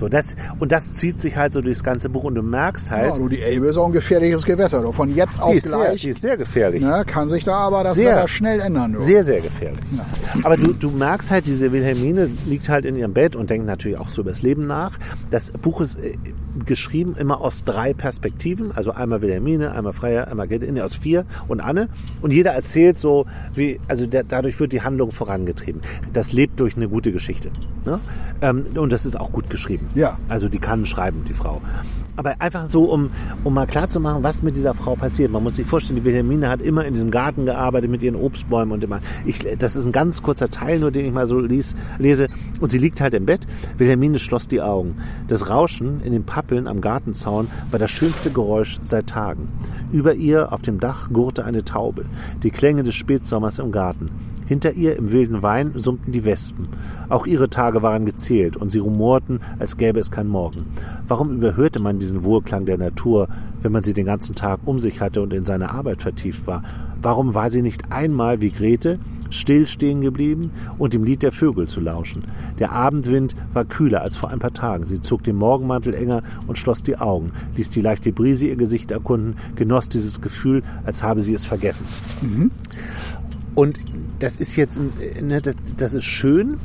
So, das, und das zieht sich halt so durchs ganze Buch und du merkst halt, Ja, du, die Elbe ist auch ein gefährliches Gewässer. Du. Von jetzt auf die, ist sehr, gleich die ist sehr gefährlich. ne, kann sich da aber das Sehr. Wetter schnell ändern. Du. Sehr, sehr gefährlich. Aber du, du merkst halt, diese Wilhelmine liegt halt in ihrem Bett und denkt natürlich auch so über das Leben nach. Das Buch ist äh, geschrieben immer aus drei Perspektiven. Also einmal Wilhelmine, einmal Freier, einmal nee, aus vier und Anne. Und jeder erzählt so, wie, also der, dadurch wird die Handlung vorangetrieben. Das lebt durch eine gute Geschichte. Ne? Ähm, und das ist auch gut geschrieben. Ja. Also die kann schreiben, die Frau. Aber einfach so, um, um mal klarzumachen, was mit dieser Frau passiert. Man muss sich vorstellen, die Wilhelmine hat immer in diesem Garten gearbeitet mit ihren Obstbäumen und immer. Ich, das ist ein ganz kurzer Teil, nur den ich mal so lies, lese. Und sie liegt halt im Bett. Wilhelmine schloss die Augen. Das Rauschen in den Pappeln am Gartenzaun war das schönste Geräusch seit Tagen. Über ihr auf dem Dach gurrte eine Taube. Die Klänge des Spätsommers im Garten. Hinter ihr im wilden Wein summten die Wespen. Auch ihre Tage waren gezählt und sie rumorten, als gäbe es kein Morgen. Warum überhörte man diesen Wohlklang der Natur, wenn man sie den ganzen Tag um sich hatte und in seine Arbeit vertieft war? Warum war sie nicht einmal wie Grete still stehen geblieben und dem Lied der Vögel zu lauschen? Der Abendwind war kühler als vor ein paar Tagen. Sie zog den Morgenmantel enger und schloss die Augen, ließ die leichte Brise ihr Gesicht erkunden, genoss dieses Gefühl, als habe sie es vergessen. Und das ist jetzt, ne, das, das ist schön,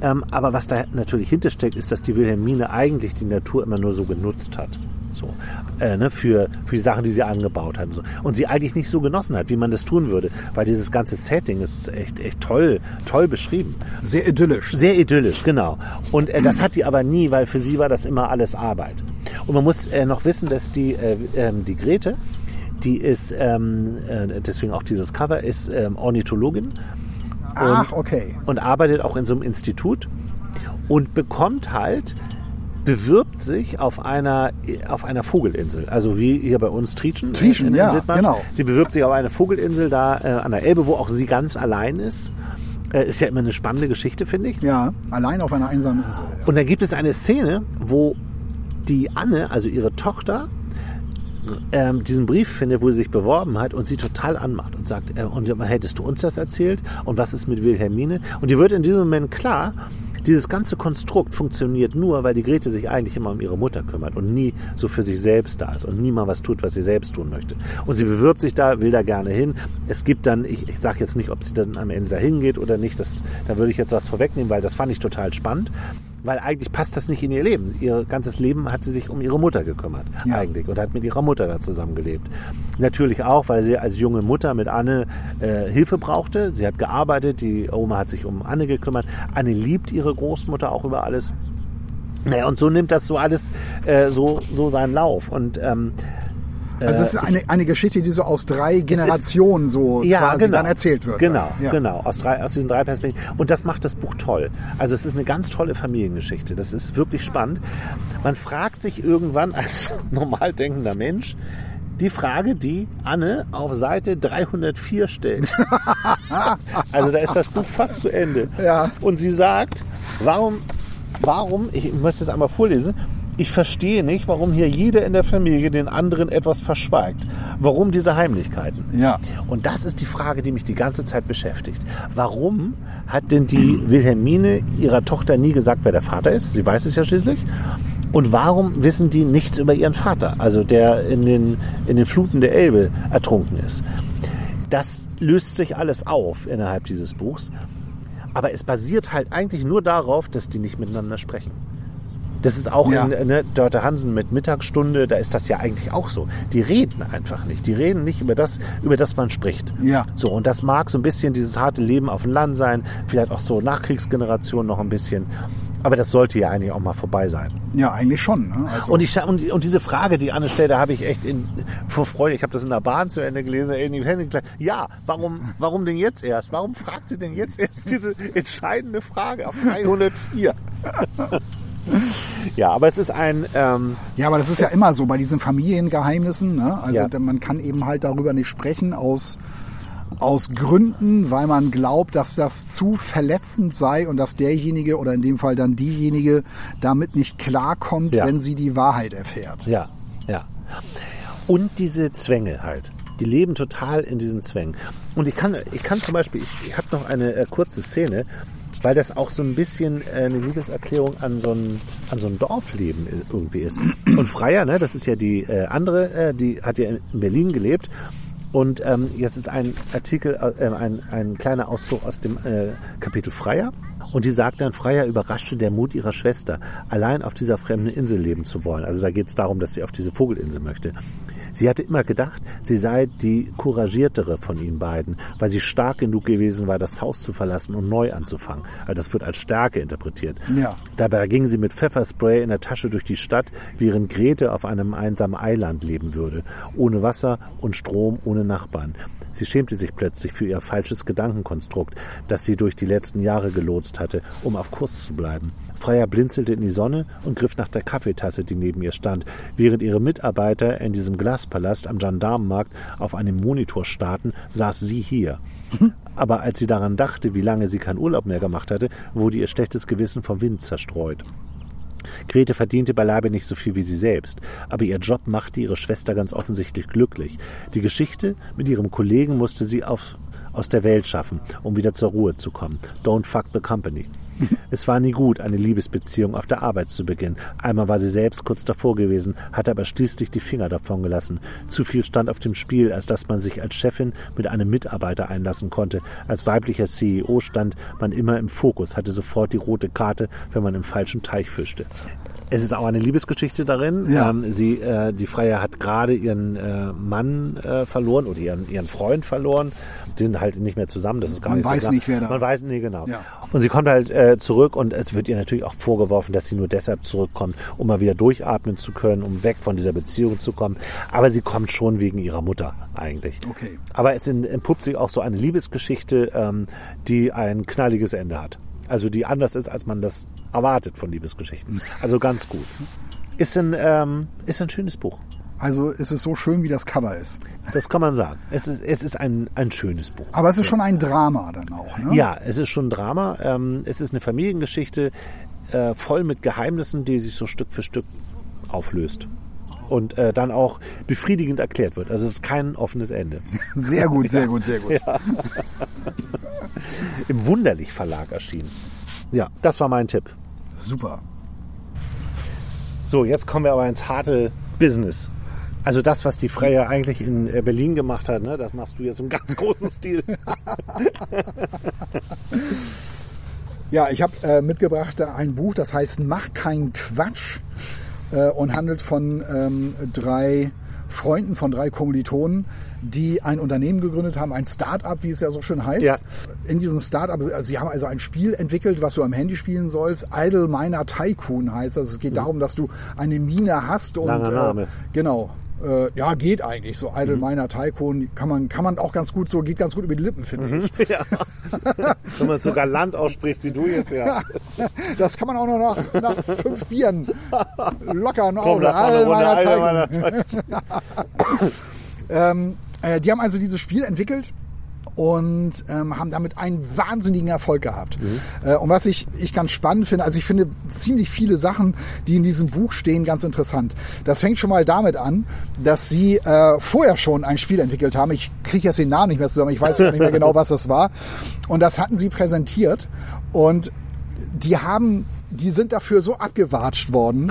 ähm, aber was da natürlich hintersteckt, ist, dass die Wilhelmine eigentlich die Natur immer nur so genutzt hat. So, äh, ne, für, für die Sachen, die sie angebaut hat. Und, so. und sie eigentlich nicht so genossen hat, wie man das tun würde. Weil dieses ganze Setting ist echt, echt toll, toll beschrieben. Sehr idyllisch. Sehr idyllisch, genau. Und äh, das hat die aber nie, weil für sie war das immer alles Arbeit. Und man muss äh, noch wissen, dass die, äh, ähm, die Grete, die ist, ähm, äh, deswegen auch dieses Cover, ist ähm, Ornithologin Ach, okay. und arbeitet auch in so einem Institut und bekommt halt, bewirbt sich auf einer, auf einer Vogelinsel. Also wie hier bei uns Trieschen. Trieschen, in- in ja, genau. Sie bewirbt sich auf eine Vogelinsel da äh, an der Elbe, wo auch sie ganz allein ist. Äh, ist ja immer eine spannende Geschichte, finde ich. Ja, allein auf einer einsamen Insel. Ja. Und da gibt es eine Szene, wo die Anne, also ihre Tochter, ähm, diesen Brief findet, wo sie sich beworben hat und sie total anmacht und sagt, äh, und hättest du uns das erzählt? Und was ist mit Wilhelmine? Und ihr wird in diesem Moment klar, dieses ganze Konstrukt funktioniert nur, weil die Grete sich eigentlich immer um ihre Mutter kümmert und nie so für sich selbst da ist und nie mal was tut, was sie selbst tun möchte. Und sie bewirbt sich da, will da gerne hin. Es gibt dann, ich, ich sage jetzt nicht, ob sie dann am Ende dahin geht oder nicht, das, da würde ich jetzt was vorwegnehmen, weil das fand ich total spannend. Weil eigentlich passt das nicht in ihr Leben. Ihr ganzes Leben hat sie sich um ihre Mutter gekümmert, Ja. eigentlich, und hat mit ihrer Mutter da zusammengelebt. Natürlich auch, weil sie als junge Mutter mit Anne äh, Hilfe brauchte. Sie hat gearbeitet, die Oma hat sich um Anne gekümmert. Anne liebt ihre Großmutter auch über alles. Naja, und so nimmt das so alles äh, so, so seinen Lauf. Und ähm, Also es ist eine, eine Geschichte, die so aus drei Generationen so ja, quasi genau. dann erzählt wird. Genau, ja. genau, aus, drei, aus diesen drei Perspektiven. Und das macht das Buch toll. Also es ist eine ganz tolle Familiengeschichte. Das ist wirklich spannend. Man fragt sich irgendwann als normal denkender Mensch, die Frage, die Anne auf Seite 304 stellt. also da ist das Buch fast zu Ende. Ja. Und sie sagt, warum, warum, ich möchte es einmal vorlesen, ich verstehe nicht, warum hier jeder in der Familie den anderen etwas verschweigt. Warum diese Heimlichkeiten? Ja. Und das ist die Frage, die mich die ganze Zeit beschäftigt. Warum hat denn die Wilhelmine ihrer Tochter nie gesagt, wer der Vater ist? Sie weiß es ja schließlich. Und warum wissen die nichts über ihren Vater, also der in den, in den Fluten der Elbe ertrunken ist? Das löst sich alles auf innerhalb dieses Buchs. Aber es basiert halt eigentlich nur darauf, dass die nicht miteinander sprechen. Das ist auch Ja. in ne, Dörte Hansen mit Mittagsstunde, da ist das ja eigentlich auch so. Die reden einfach nicht. Die reden nicht über das, über das man spricht. Ja. So, und das mag so ein bisschen dieses harte Leben auf dem Land sein, vielleicht auch so Nachkriegsgeneration noch ein bisschen. Aber das sollte ja eigentlich auch mal vorbei sein. Ja, eigentlich schon. Ne? Also, Und, ich, und, und diese Frage, die Anne stellt, da habe ich echt in, vor Freude, ich habe das in der Bahn zu Ende gelesen, in die Hände geklappt. Ja, warum, warum denn jetzt erst? Warum fragt sie denn jetzt erst diese entscheidende Frage auf 304? ja, aber es ist ein, ähm, ja, aber das ist ja immer so bei diesen Familiengeheimnissen. Ne? Also Ja. man kann eben halt darüber nicht sprechen aus aus Gründen, weil man glaubt, dass das zu verletzend sei und dass derjenige oder in dem Fall dann diejenige damit nicht klarkommt, Ja. wenn sie die Wahrheit erfährt. Ja, ja. Und diese Zwänge halt. Die leben total in diesen Zwängen. Und ich kann, ich kann zum Beispiel, ich, ich habe noch eine äh, kurze Szene, weil das auch so ein bisschen äh, eine Liebeserklärung an so ein, an so ein Dorfleben irgendwie ist. Und Freier, ne, das ist ja die äh, andere, äh, die hat ja in Berlin gelebt. Und ähm, jetzt ist ein Artikel, äh, ein, ein kleiner Auszug aus dem äh, Kapitel Freier. Und die sagt dann, Freier überraschte der Mut ihrer Schwester, allein auf dieser fremden Insel leben zu wollen. Also da geht es darum, dass sie auf diese Vogelinsel möchte. Sie hatte immer gedacht, sie sei die couragiertere von ihnen beiden, weil sie stark genug gewesen war, das Haus zu verlassen und neu anzufangen. Also das wird als Stärke interpretiert. Ja. Dabei ging sie mit Pfefferspray in der Tasche durch die Stadt, während Grete auf einem einsamen Eiland leben würde, ohne Wasser und Strom, ohne Nachbarn. Sie schämte sich plötzlich für ihr falsches Gedankenkonstrukt, das sie durch die letzten Jahre gelotst hatte, um auf Kurs zu bleiben. Freier blinzelte in die Sonne und griff nach der Kaffeetasse, die neben ihr stand, während ihre Mitarbeiter in diesem Glaspalast am Gendarmenmarkt auf einem Monitor starrten, saß sie hier. Aber als sie daran dachte, wie lange sie keinen Urlaub mehr gemacht hatte, wurde ihr schlechtes Gewissen vom Wind zerstreut. Grete verdiente beileibe nicht so viel wie sie selbst, aber ihr Job machte ihre Schwester ganz offensichtlich glücklich. Die Geschichte mit ihrem Kollegen musste sie auf, aus der Welt schaffen, um wieder zur Ruhe zu kommen. Don't fuck the company. Es war nie gut, eine Liebesbeziehung auf der Arbeit zu beginnen. Einmal war sie selbst kurz davor gewesen, hatte aber schließlich die Finger davon gelassen. Zu viel stand auf dem Spiel, als dass man sich als Chefin mit einem Mitarbeiter einlassen konnte. Als weiblicher CEO stand man immer im Fokus, hatte sofort die rote Karte, wenn man im falschen Teich fischte. Es ist auch eine Liebesgeschichte darin. Ja. Ähm, sie, äh, die Freie hat gerade ihren äh, Mann äh, verloren oder ihren, ihren Freund verloren. Die sind halt nicht mehr zusammen. Das ist gar Man nicht so weiß klar. nicht, wer da- Man weiß nee, genau. Ja. Und sie kommt halt äh, zurück und es wird ihr natürlich auch vorgeworfen, dass sie nur deshalb zurückkommt, um mal wieder durchatmen zu können, um weg von dieser Beziehung zu kommen. Aber sie kommt schon wegen ihrer Mutter eigentlich. Okay. Aber es entpuppt sich auch so eine Liebesgeschichte, ähm, die ein knalliges Ende hat. Also die anders ist, als man das erwartet von Liebesgeschichten. Also ganz gut. Ist ein, ähm, ist ein schönes Buch. Also ist es so schön, wie das Cover ist. Das kann man sagen. Es ist, es ist ein, ein schönes Buch. Aber es ist schon ein Drama dann auch. Ne? Ja, es ist schon ein Drama. Ähm, es ist eine Familiengeschichte äh, voll mit Geheimnissen, die sich so Stück für Stück auflöst. Und äh, dann auch befriedigend erklärt wird. Also es ist kein offenes Ende. Sehr gut, sehr gut, sehr gut. Im Wunderlich Verlag erschienen. Ja, das war mein Tipp. Super. So, jetzt kommen wir aber ins harte Business. Also das, was die Freya eigentlich in äh, Berlin gemacht hat, ne, das machst du jetzt im ganz großen Stil. Ja, ich habe äh, mitgebracht ein Buch, das heißt Mach keinen Quatsch äh, und handelt von ähm, drei Freunden, von drei Kommilitonen, die ein Unternehmen gegründet haben, ein Start-up, wie es ja so schön heißt. Ja. In diesem Start-up, also sie haben also ein Spiel entwickelt, was du am Handy spielen sollst. Idle Miner Tycoon heißt das. Es geht darum, dass du eine Mine hast und Mhm. Langer Name. Äh, genau. Äh, ja, geht eigentlich so. Idle Mhm. Miner Tycoon kann man, kann man auch ganz gut so, geht ganz gut über die Lippen, finde Mhm. ich. Ja. Wenn man sogar Land ausspricht, wie du jetzt, ja. Das kann man auch noch nach, nach fünf Bieren locker noch Komm, Idle Miner Tycoon. Ähm, äh, die haben also dieses Spiel entwickelt und ähm, haben damit einen wahnsinnigen Erfolg gehabt. Äh, und was ich, ich ganz spannend finde, also ich finde ziemlich viele Sachen, die in diesem Buch stehen, ganz interessant. Das fängt schon mal damit an, dass sie äh, vorher schon ein Spiel entwickelt haben. Ich kriege jetzt den Namen nicht mehr zusammen, ich weiß gar nicht mehr genau, was das war. Und das hatten sie präsentiert und die haben, die sind dafür so abgewatscht worden.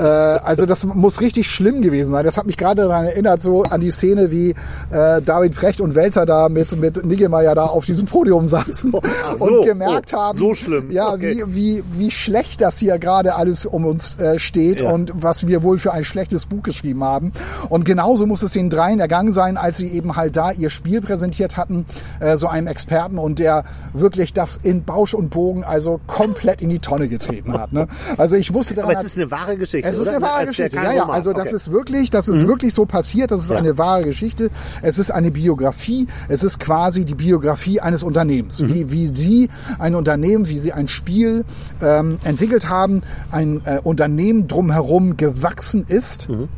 Äh, also das muss richtig schlimm gewesen sein. Das hat mich gerade daran erinnert, so an die Szene, wie äh, David Precht und Welzer da mit, mit Niggemeier da auf diesem Podium saßen so, und gemerkt oh, haben, so schlimm. ja, Okay. wie, wie, wie schlecht das hier gerade alles um uns äh, steht Ja. und was wir wohl für ein schlechtes Buch geschrieben haben. Und genauso muss es den dreien ergangen sein, als sie eben halt da ihr Spiel präsentiert hatten, äh, so einem Experten und der wirklich das in Bausch und Bogen also komplett in die Tonne getreten hat. Ne? Also ich musste daran Aber es ist eine wahre Geschichte. Es ist oder? eine wahre Geschichte. Ja, ja, also das Okay. Mhm. ist wirklich, das ist wirklich so passiert. Das ist Ja. eine wahre Geschichte. Es ist eine Biografie. Es ist quasi die Biografie eines Unternehmens. Mhm. Wie, wie Sie ein Unternehmen, wie Sie ein Spiel ähm, entwickelt haben, ein äh, Unternehmen drumherum gewachsen ist. Mhm.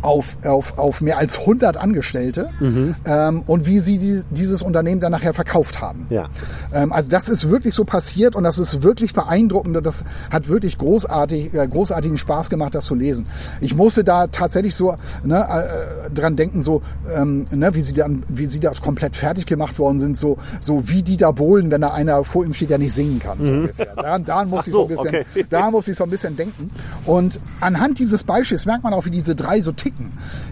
Auf, auf, auf mehr als 100 Angestellte Mhm. ähm, und wie sie die, dieses Unternehmen dann nachher verkauft haben. Ja. Ähm, also das ist wirklich so passiert und das ist wirklich beeindruckend und das hat wirklich großartig, äh, großartigen Spaß gemacht, das zu lesen. Ich musste da tatsächlich so ne, äh, dran denken, so ähm, ne, wie sie dann, wie sie da komplett fertig gemacht worden sind, so so wie Dieter Bohlen, wenn da einer vor ihm steht, der nicht singen kann. So ungefähr. Daran, daran muss Ach ich so so, ein bisschen, okay. da muss ich so ein bisschen denken. Und anhand dieses Beispiels merkt man auch, wie diese drei so ticken.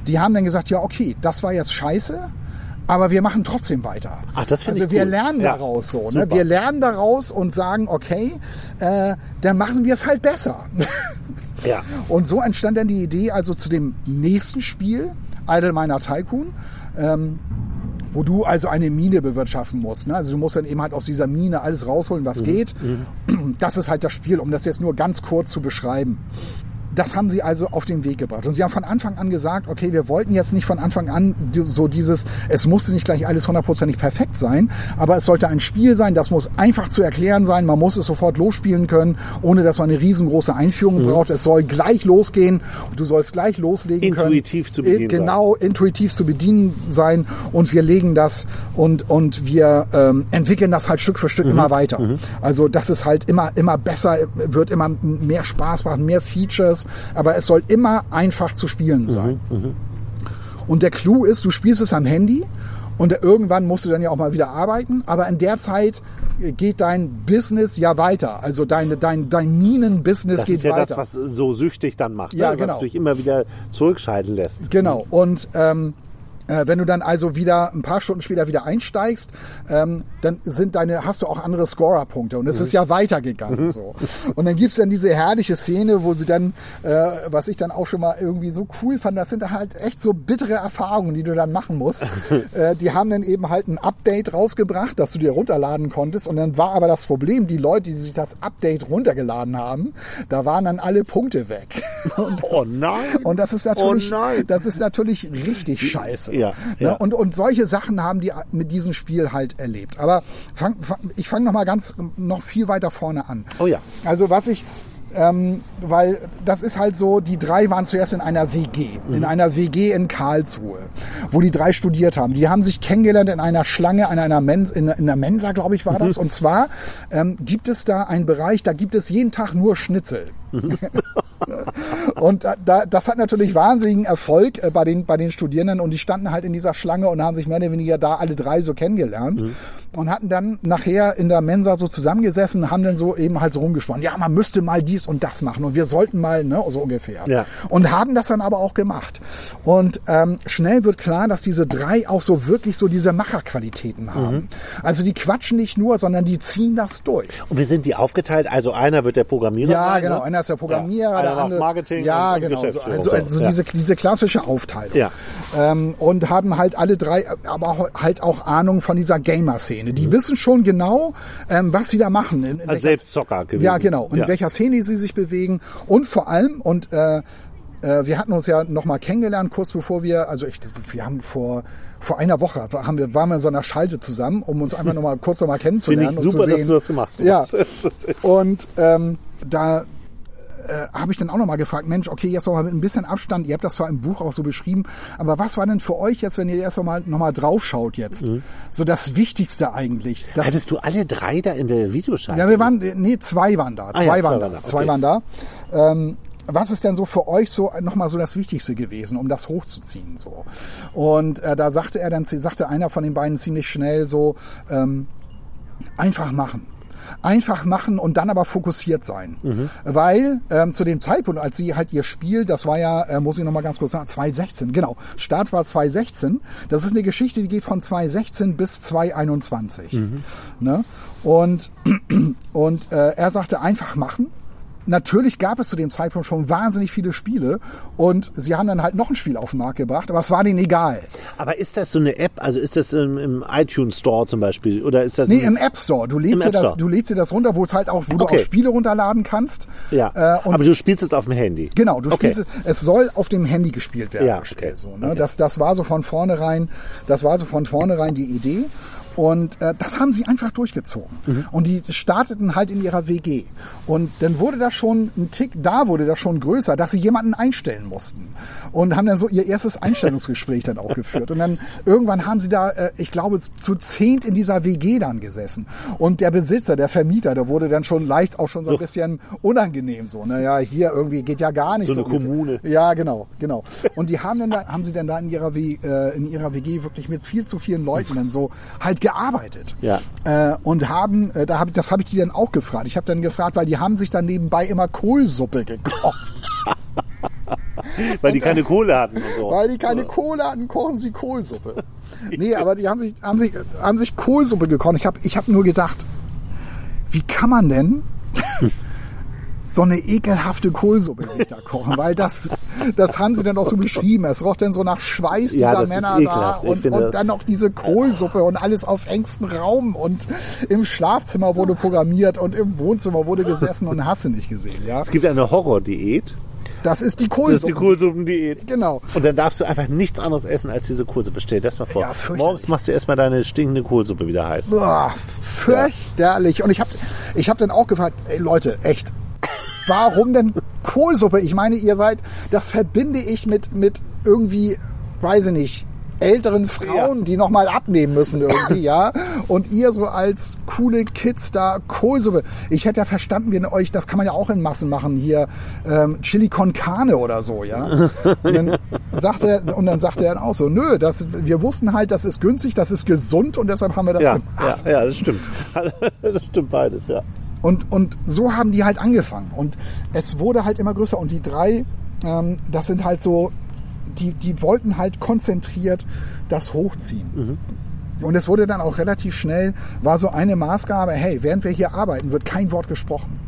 Die haben dann gesagt, ja okay, das war jetzt scheiße. Aber wir machen trotzdem weiter. Ach, das finde also ich wir cool. lernen Ja, daraus so. Ne? Wir lernen daraus und sagen, okay, äh, dann machen wir es halt besser. Ja. Und so entstand dann die Idee also zu dem nächsten Spiel, Idle Miner Tycoon, ähm, wo du also eine Mine bewirtschaften musst. Ne? Also du musst dann eben halt aus dieser Mine alles rausholen, was geht. Das ist halt das Spiel, um das jetzt nur ganz kurz zu beschreiben. Das haben sie also auf den Weg gebracht. Und sie haben von Anfang an gesagt, okay, wir wollten jetzt nicht von Anfang an so dieses, es musste nicht gleich alles hundertprozentig perfekt sein, aber es sollte ein Spiel sein, das muss einfach zu erklären sein, man muss es sofort losspielen können, ohne dass man eine riesengroße Einführung braucht. Es soll gleich losgehen und du sollst gleich loslegen können. Intuitiv zu bedienen Äh, Genau, intuitiv zu bedienen sein und wir legen das und, und wir ähm, entwickeln das halt Stück für Mhm. Stück immer weiter. Also dass es halt immer, immer besser wird, immer mehr Spaß machen, mehr Features, aber es soll immer einfach zu Mhm. spielen sein. Und der Clou ist, du spielst es am Handy und irgendwann musst du dann ja auch mal wieder arbeiten, aber in der Zeit geht dein Business ja weiter. Also dein, dein, dein Minen-Business Das geht ist ja weiter. das, was so süchtig dann macht, Ja, ne? genau. was dich immer wieder zurückscheiden lässt. Genau. Und ähm, äh, wenn du dann also wieder ein paar Stunden später wieder einsteigst, ähm, dann sind deine, hast du auch andere Scorer-Punkte und es ist ja weitergegangen so. Und dann gibt's dann diese herrliche Szene, wo sie dann, äh, was ich dann auch schon mal irgendwie so cool fand, das sind halt echt so bittere Erfahrungen, die du dann machen musst. äh, die haben dann eben halt ein Update rausgebracht, das du dir runterladen konntest und dann war aber das Problem, die Leute, die sich das Update runtergeladen haben, da waren dann alle Punkte weg. Oh nein! Und das ist natürlich, Oh nein. das ist natürlich richtig scheiße. Ja, ja. Ne? Und, und solche Sachen haben die mit diesem Spiel halt erlebt. Aber fang, fang, ich fange noch mal ganz, noch viel weiter vorne an. Oh ja. Also was ich, ähm, weil das ist halt so, die drei waren zuerst in einer WG, in einer WG in Karlsruhe, wo die drei studiert haben. Die haben sich kennengelernt in einer Schlange, in einer Mensa, in, in einer Mensa, glaube ich, war das. Und zwar ähm, gibt es da einen Bereich, da gibt es jeden Tag nur Schnitzel. Und da- da, das hat natürlich wahnsinnigen Erfolg äh, bei, den, bei den Studierenden und die standen halt in dieser Schlange und haben sich mehr oder weniger da alle drei so kennengelernt und hatten dann nachher in der Mensa so zusammengesessen, haben dann so eben halt so rumgesponnen. Ja, man müsste mal dies und das machen und wir sollten mal, ne, so ungefähr. Ja. Und haben das dann aber auch gemacht. Und ähm, schnell wird klar, dass diese drei auch so wirklich so diese Macherqualitäten haben. Also die quatschen nicht nur, sondern die ziehen das durch. Und wie sind die aufgeteilt? Also einer wird der Programmierer Ja, sein, genau. Ne? Einer ist der Programmierer, Ja, macht andere. Marketing ja, und- und genau. So, also, also Ja. diese, diese klassische Aufteilung. Ja. Ähm, und haben halt alle drei, aber halt auch Ahnung von dieser Gamer-Szene. Die wissen schon genau, ähm, was sie da machen. In, in Mhm. Also selbst Zocker gewesen. Ja, genau. In Ja. welcher Szene sie sich bewegen. Und vor allem, und äh, äh, wir hatten uns ja noch mal kennengelernt, kurz bevor wir, also ich, wir haben vor vor einer Woche haben wir, waren wir in so einer Schalte zusammen, um uns einfach noch mal kurz noch mal Finde kennenzulernen ich und super, zu dass sehen. du das gemacht hast. Ja. Und ähm, da äh, habe ich dann auch nochmal gefragt, Mensch, okay, jetzt nochmal mit ein bisschen Abstand, ihr habt das zwar im Buch auch so beschrieben, aber was war denn für euch jetzt, wenn ihr erst nochmal noch mal drauf schaut jetzt, so das Wichtigste eigentlich? Hattest du alle drei da in der Videoschalte? ja, wir waren, nee, zwei waren da, Ah zwei ja, waren zwei da, waren da, zwei okay. waren da. Ähm, was ist denn so für euch so nochmal so das Wichtigste gewesen, um das hochzuziehen so? Und äh, da sagte er dann, sagte einer von den beiden ziemlich schnell so, ähm, einfach machen. Einfach machen und dann aber fokussiert sein. Mhm. Weil ähm, zu dem Zeitpunkt, als sie halt ihr Spiel, das war ja, äh, muss ich nochmal ganz kurz sagen, 2016, genau. Start war 2016. Das ist eine Geschichte, die geht von 2016 bis 2021. Mhm. Ne? Und, und äh, er sagte, einfach machen. Natürlich gab es zu dem Zeitpunkt schon wahnsinnig viele Spiele und sie haben dann halt noch ein Spiel auf den Markt gebracht, aber es war denen egal. Aber ist das so eine App? Also ist das im, im iTunes Store zum Beispiel? Oder ist das Nee, im App Store. Du lädst, Im dir App das, Store. du lädst dir das runter, wo es halt auch, wo Okay. du auch Spiele runterladen kannst. Ja. Äh, und Aber du spielst es auf dem Handy. Genau, du Okay. spielst es, es soll auf dem Handy gespielt werden. Ja, Spiel, okay. so, ne? Okay. das, das war so von vornherein, das war so von vornherein die Idee. Und äh, das haben sie einfach durchgezogen. Mhm. Und die starteten halt in ihrer WG. Und dann wurde das schon ein Tick, da wurde das schon größer, dass sie jemanden einstellen mussten. Und haben dann so ihr erstes Einstellungsgespräch dann auch geführt. Und dann irgendwann haben sie da, äh, ich glaube, zu zehnt in dieser WG dann gesessen. Und der Besitzer, der Vermieter, der wurde dann schon leicht auch schon so, ein So. bisschen unangenehm so. Naja, hier irgendwie geht ja gar nicht So so. eine ungefähr. Kommune. Ja, genau, genau. Und die haben dann da, haben sie dann da in ihrer, w, äh, in ihrer WG wirklich mit viel zu vielen Leuten dann so halt gearbeitet. Ja. Äh, und haben, äh, da hab, das habe ich die dann auch gefragt. Ich habe dann gefragt, weil die haben sich dann nebenbei immer Kohlsuppe gekocht. Weil die keine Kohle hatten und so. Weil die keine Kohle hatten, kochen sie Kohlsuppe. Nee, aber die haben sich, haben sich, haben sich Kohlsuppe gekocht. Ich habe ich hab nur gedacht, wie kann man denn so eine ekelhafte Kohlsuppe sich da kochen? Weil das, das haben sie dann auch so beschrieben. Es roch dann so nach Schweiß Ja, dieser ist Männer da und, und dann noch diese Kohlsuppe und alles auf engstem Raum und im Schlafzimmer wurde programmiert und im Wohnzimmer wurde gesessen und hast du nicht gesehen, ja? Es gibt eine Horrordiät. Das ist die Das ist Kohlsuppe. die Kohlsuppendiät. Genau. Und dann darfst du einfach nichts anderes essen als diese Kohlsuppe. Stell dir das mal vor. Ja. Morgens machst du erstmal deine stinkende Kohlsuppe wieder heiß. Boah, fürchterlich. Und ich habe ich hab dann auch gefragt, ey Leute, echt, warum denn Kohlsuppe? Ich meine, ihr seid, das verbinde ich mit, mit irgendwie, weiß ich nicht, älteren Frauen, Ja. die nochmal abnehmen müssen irgendwie, ja. Und ihr so als coole Kids da Kohlsuppe. Ich hätte ja verstanden, wenn euch, das kann man ja auch in Massen machen, hier ähm, Chili con Carne oder so, ja. Und dann sagt er, und dann sagt er dann auch so, nö, das, wir wussten halt, das ist günstig, das ist gesund und deshalb haben wir das Ja, gemacht. ja, ja, das stimmt. Das stimmt beides, ja. Und, und so haben die halt angefangen. Und es wurde halt immer größer. Und die drei, ähm, das sind halt so, die, die wollten halt konzentriert das hochziehen. Und es wurde dann auch relativ schnell, war so eine Maßgabe, hey, während wir hier arbeiten, wird kein Wort gesprochen.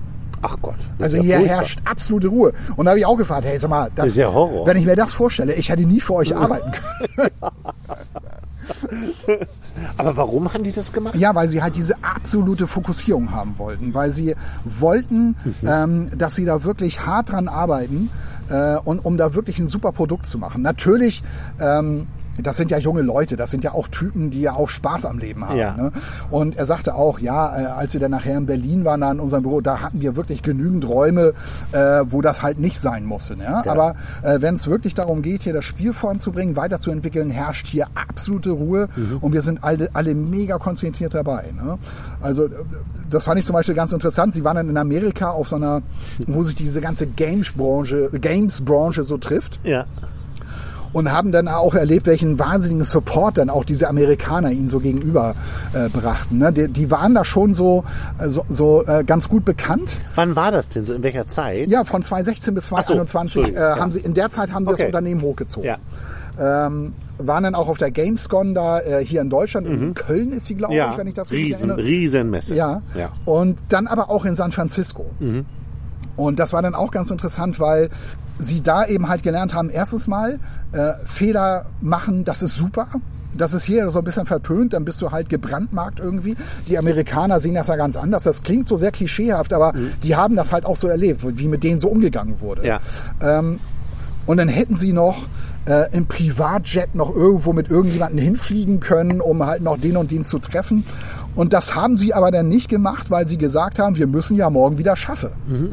Ach Gott. Also ja hier furchtbar. herrscht absolute Ruhe. Und da habe ich auch gefragt, hey, sag mal, das, Das ist ja Horror. wenn ich mir das vorstelle, ich hätte nie für euch arbeiten können. Aber warum haben die das gemacht? Ja, weil sie halt diese absolute Fokussierung haben wollten, weil sie wollten, ähm, dass sie da wirklich hart dran arbeiten äh, und um da wirklich ein super Produkt zu machen. Natürlich, ähm, das sind ja junge Leute, das sind ja auch Typen, die ja auch Spaß am Leben haben. Ja. Ne? Und er sagte auch, ja, äh, als wir dann nachher in Berlin waren, da in unserem Büro, da hatten wir wirklich genügend Räume, äh, wo das halt nicht sein musste. Ne? Ja. Aber äh, wenn es wirklich darum geht, hier das Spiel voranzubringen, weiterzuentwickeln, herrscht hier absolute Ruhe und wir sind alle, alle mega konzentriert dabei. Ne? Also äh, das fand ich zum Beispiel ganz interessant. Sie waren dann in Amerika auf so einer, wo sich diese ganze Games-Branche Games -Branche so trifft Ja. Und haben dann auch erlebt, welchen wahnsinnigen Support dann auch diese Amerikaner ihnen so gegenüber äh, brachten. Ne? Die, die waren da schon so, äh, so, so äh, ganz gut bekannt. Wann war das denn so? In welcher Zeit? Ja, von 2016 bis so, 2021 äh, Entschuldigung, ja. haben sie in der Zeit haben sie Okay. das Unternehmen hochgezogen. Ja. Ähm, waren dann auch auf der Gamescom da äh, hier in Deutschland. In Köln ist sie, glaube Mhm. Ja. ich, wenn ich das richtig Riesen, erinnere. Riesenmesse. Ja. ja. Und dann aber auch in San Francisco. Und das war dann auch ganz interessant, weil sie da eben halt gelernt haben, erstens mal, äh, Fehler machen, das ist super. Das ist hier so ein bisschen verpönt, dann bist du halt gebrandmarkt irgendwie. Die Amerikaner sehen das ja ganz anders. Das klingt so sehr klischeehaft, aber die haben das halt auch so erlebt, wie mit denen so umgegangen wurde. Ja. Ähm, und dann hätten sie noch äh, im Privatjet noch irgendwo mit irgendjemandem hinfliegen können, um halt noch den und den zu treffen. Und das haben sie aber dann nicht gemacht, weil sie gesagt haben, wir müssen ja morgen wieder schaffen.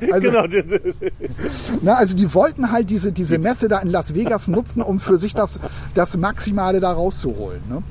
Also- genau. Na, also die wollten halt diese, diese Messe da in Las Vegas nutzen, um für sich das, das Maximale da rauszuholen. Ne?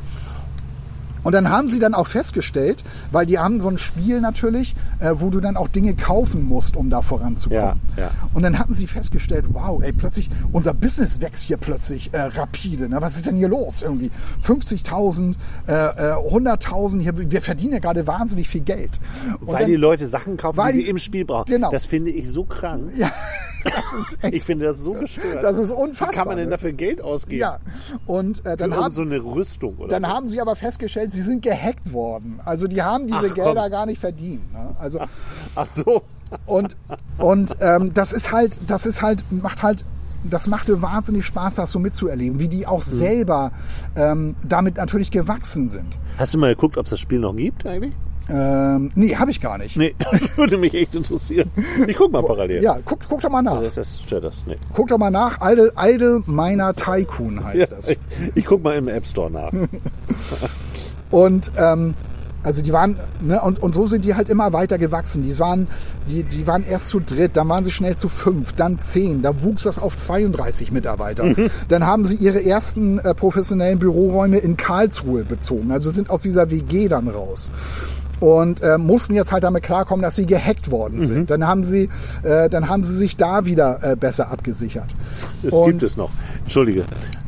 Und dann haben sie dann auch festgestellt, weil die haben so ein Spiel natürlich, äh, wo du dann auch Dinge kaufen musst, um da voranzukommen. Ja, ja. Und dann hatten sie festgestellt, wow, ey, plötzlich, unser Business wächst hier plötzlich äh, rapide. Ne? Was ist denn hier los? Irgendwie 50.000, äh, äh, 100.000, hier, wir verdienen ja gerade wahnsinnig viel Geld. Und Weil dann- die Leute Sachen kaufen, Weil die sie im Spiel brauchen. Genau. Das finde ich so krank. ja, das ist echt, Ich finde das so gestört. das ist Wie unfassbar. kann man denn ne? dafür Geld ausgeben? Ja, und äh, dann Für haben, so eine Rüstung oder Dann so. haben sie aber festgestellt, sie sind gehackt worden. Also die haben diese Ach. Gelder gar nicht verdient. Ne? Also Ach so. und und ähm, das ist halt, das ist halt macht halt das machte wahnsinnig Spaß, das so mitzuerleben, wie die Mhm. auch selber ähm, damit natürlich gewachsen sind. Hast du mal geguckt, ob es das Spiel noch gibt eigentlich? Ähm, nee, habe ich gar nicht. Nee, das würde mich echt interessieren. Ich guck mal parallel. Ja, guck, guck doch mal nach. Also ist das, stört das? Nee. Guck doch mal nach. Idle, Idle Miner Tycoon heißt Ja, das. ich, ich guck mal im App Store nach. Und ähm, also die waren, ne, und, und so sind die halt immer weiter gewachsen. Die waren, die, die waren erst zu dritt, dann waren sie schnell zu fünf, dann zehn, da wuchs das auf 32 Mitarbeiter. Dann haben sie ihre ersten äh, professionellen Büroräume in Karlsruhe bezogen, also sind aus dieser WG dann raus. Und äh, mussten jetzt halt damit klarkommen, dass sie gehackt worden sind. Dann haben sie, äh, dann haben sie sich da wieder äh, besser abgesichert. Das Und- gibt es noch. Entschuldige.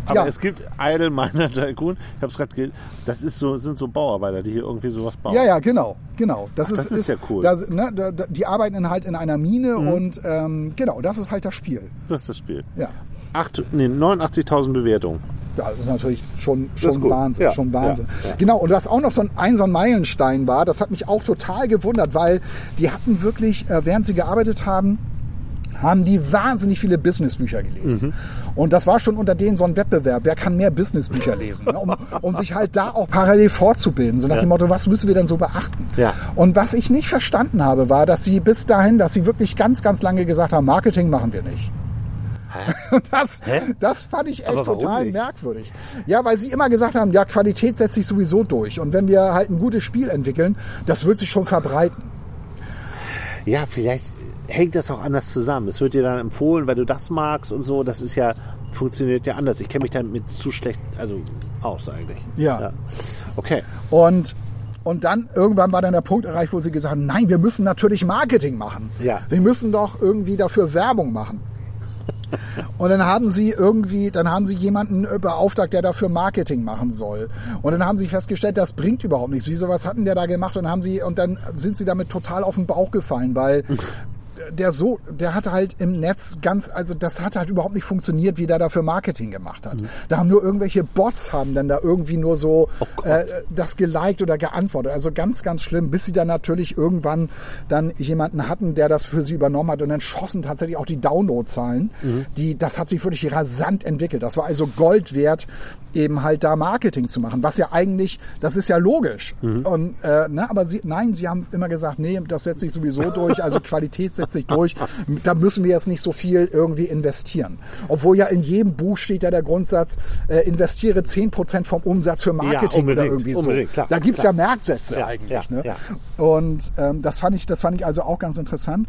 Aber Ja. es gibt Idle Miner Tycoon. Ich habe es gerade ge Das ist so, sind so Bauarbeiter, die hier irgendwie sowas bauen. Ja, ja, genau, genau. Das, Ach, ist, das ist ja cool. Mhm. Das, ne, da, die arbeiten halt in einer Mine und ähm, genau, das ist halt das Spiel. Das ist das Spiel. Ja, Acht, nee, 89.000 Bewertungen. ja das ist natürlich schon, ist schon. Wahnsinn, Ja, schon Wahnsinn. ja, ja. Genau, und was auch noch so ein, ein, so ein Meilenstein war, das hat mich auch total gewundert, weil die hatten wirklich, äh, während sie gearbeitet haben, haben die wahnsinnig viele Businessbücher gelesen. Mhm. Und das war schon unter denen so ein Wettbewerb. Wer kann mehr Businessbücher lesen? Ne? Um, um sich halt da auch parallel fortzubilden. So nach dem Motto, was müssen wir denn so beachten? Ja. Und was ich nicht verstanden habe, war, dass sie bis dahin, dass sie wirklich ganz, ganz lange gesagt haben, Marketing machen wir nicht. Das, Hä? das fand ich echt total nicht? merkwürdig. Ja, weil sie immer gesagt haben, ja, Qualität setzt sich sowieso durch. Und wenn wir halt ein gutes Spiel entwickeln, das wird sich schon verbreiten. Ja, vielleicht hängt das auch anders zusammen. Es wird dir dann empfohlen, weil du das magst und so. Das ist ja, funktioniert ja anders. Ich kenne mich damit zu schlecht, also aus eigentlich. Ja. Okay. Und, und dann irgendwann war dann der Punkt erreicht, wo sie gesagt haben, nein, wir müssen natürlich Marketing machen. Ja. Wir müssen doch irgendwie dafür Werbung machen. Und dann haben sie irgendwie, dann haben sie jemanden beauftragt, der dafür Marketing machen soll. Und dann haben sie festgestellt, das bringt überhaupt nichts. Wieso, was hatten der da gemacht? Und haben sie, und dann sind sie damit total auf den Bauch gefallen, weil der so, der hat halt im Netz ganz, also das hat halt überhaupt nicht funktioniert, wie der dafür Marketing gemacht hat. Da haben nur irgendwelche Bots haben dann da irgendwie nur so äh, das geliked oder geantwortet. Also ganz, ganz schlimm, bis sie dann natürlich irgendwann dann jemanden hatten, der das für sie übernommen hat und dann schossen tatsächlich auch die Downloadzahlen. Die, das hat sich wirklich rasant entwickelt. Das war also Gold wert, eben halt da Marketing zu machen, was ja eigentlich, das ist ja logisch. Und äh, ne, aber sie, nein, sie haben immer gesagt, nee, das setzt sich sowieso durch, also Qualität setzt sich durch. Da müssen wir jetzt nicht so viel irgendwie investieren. Obwohl ja in jedem Buch steht ja der Grundsatz, äh, investiere 10% vom Umsatz für Marketing oder unbedingt, irgendwie so. klar, da gibt's klar. ja Merksätze Ja, eigentlich. ja, ne? ja. Und ähm, das fand ich, das fand ich also auch ganz interessant.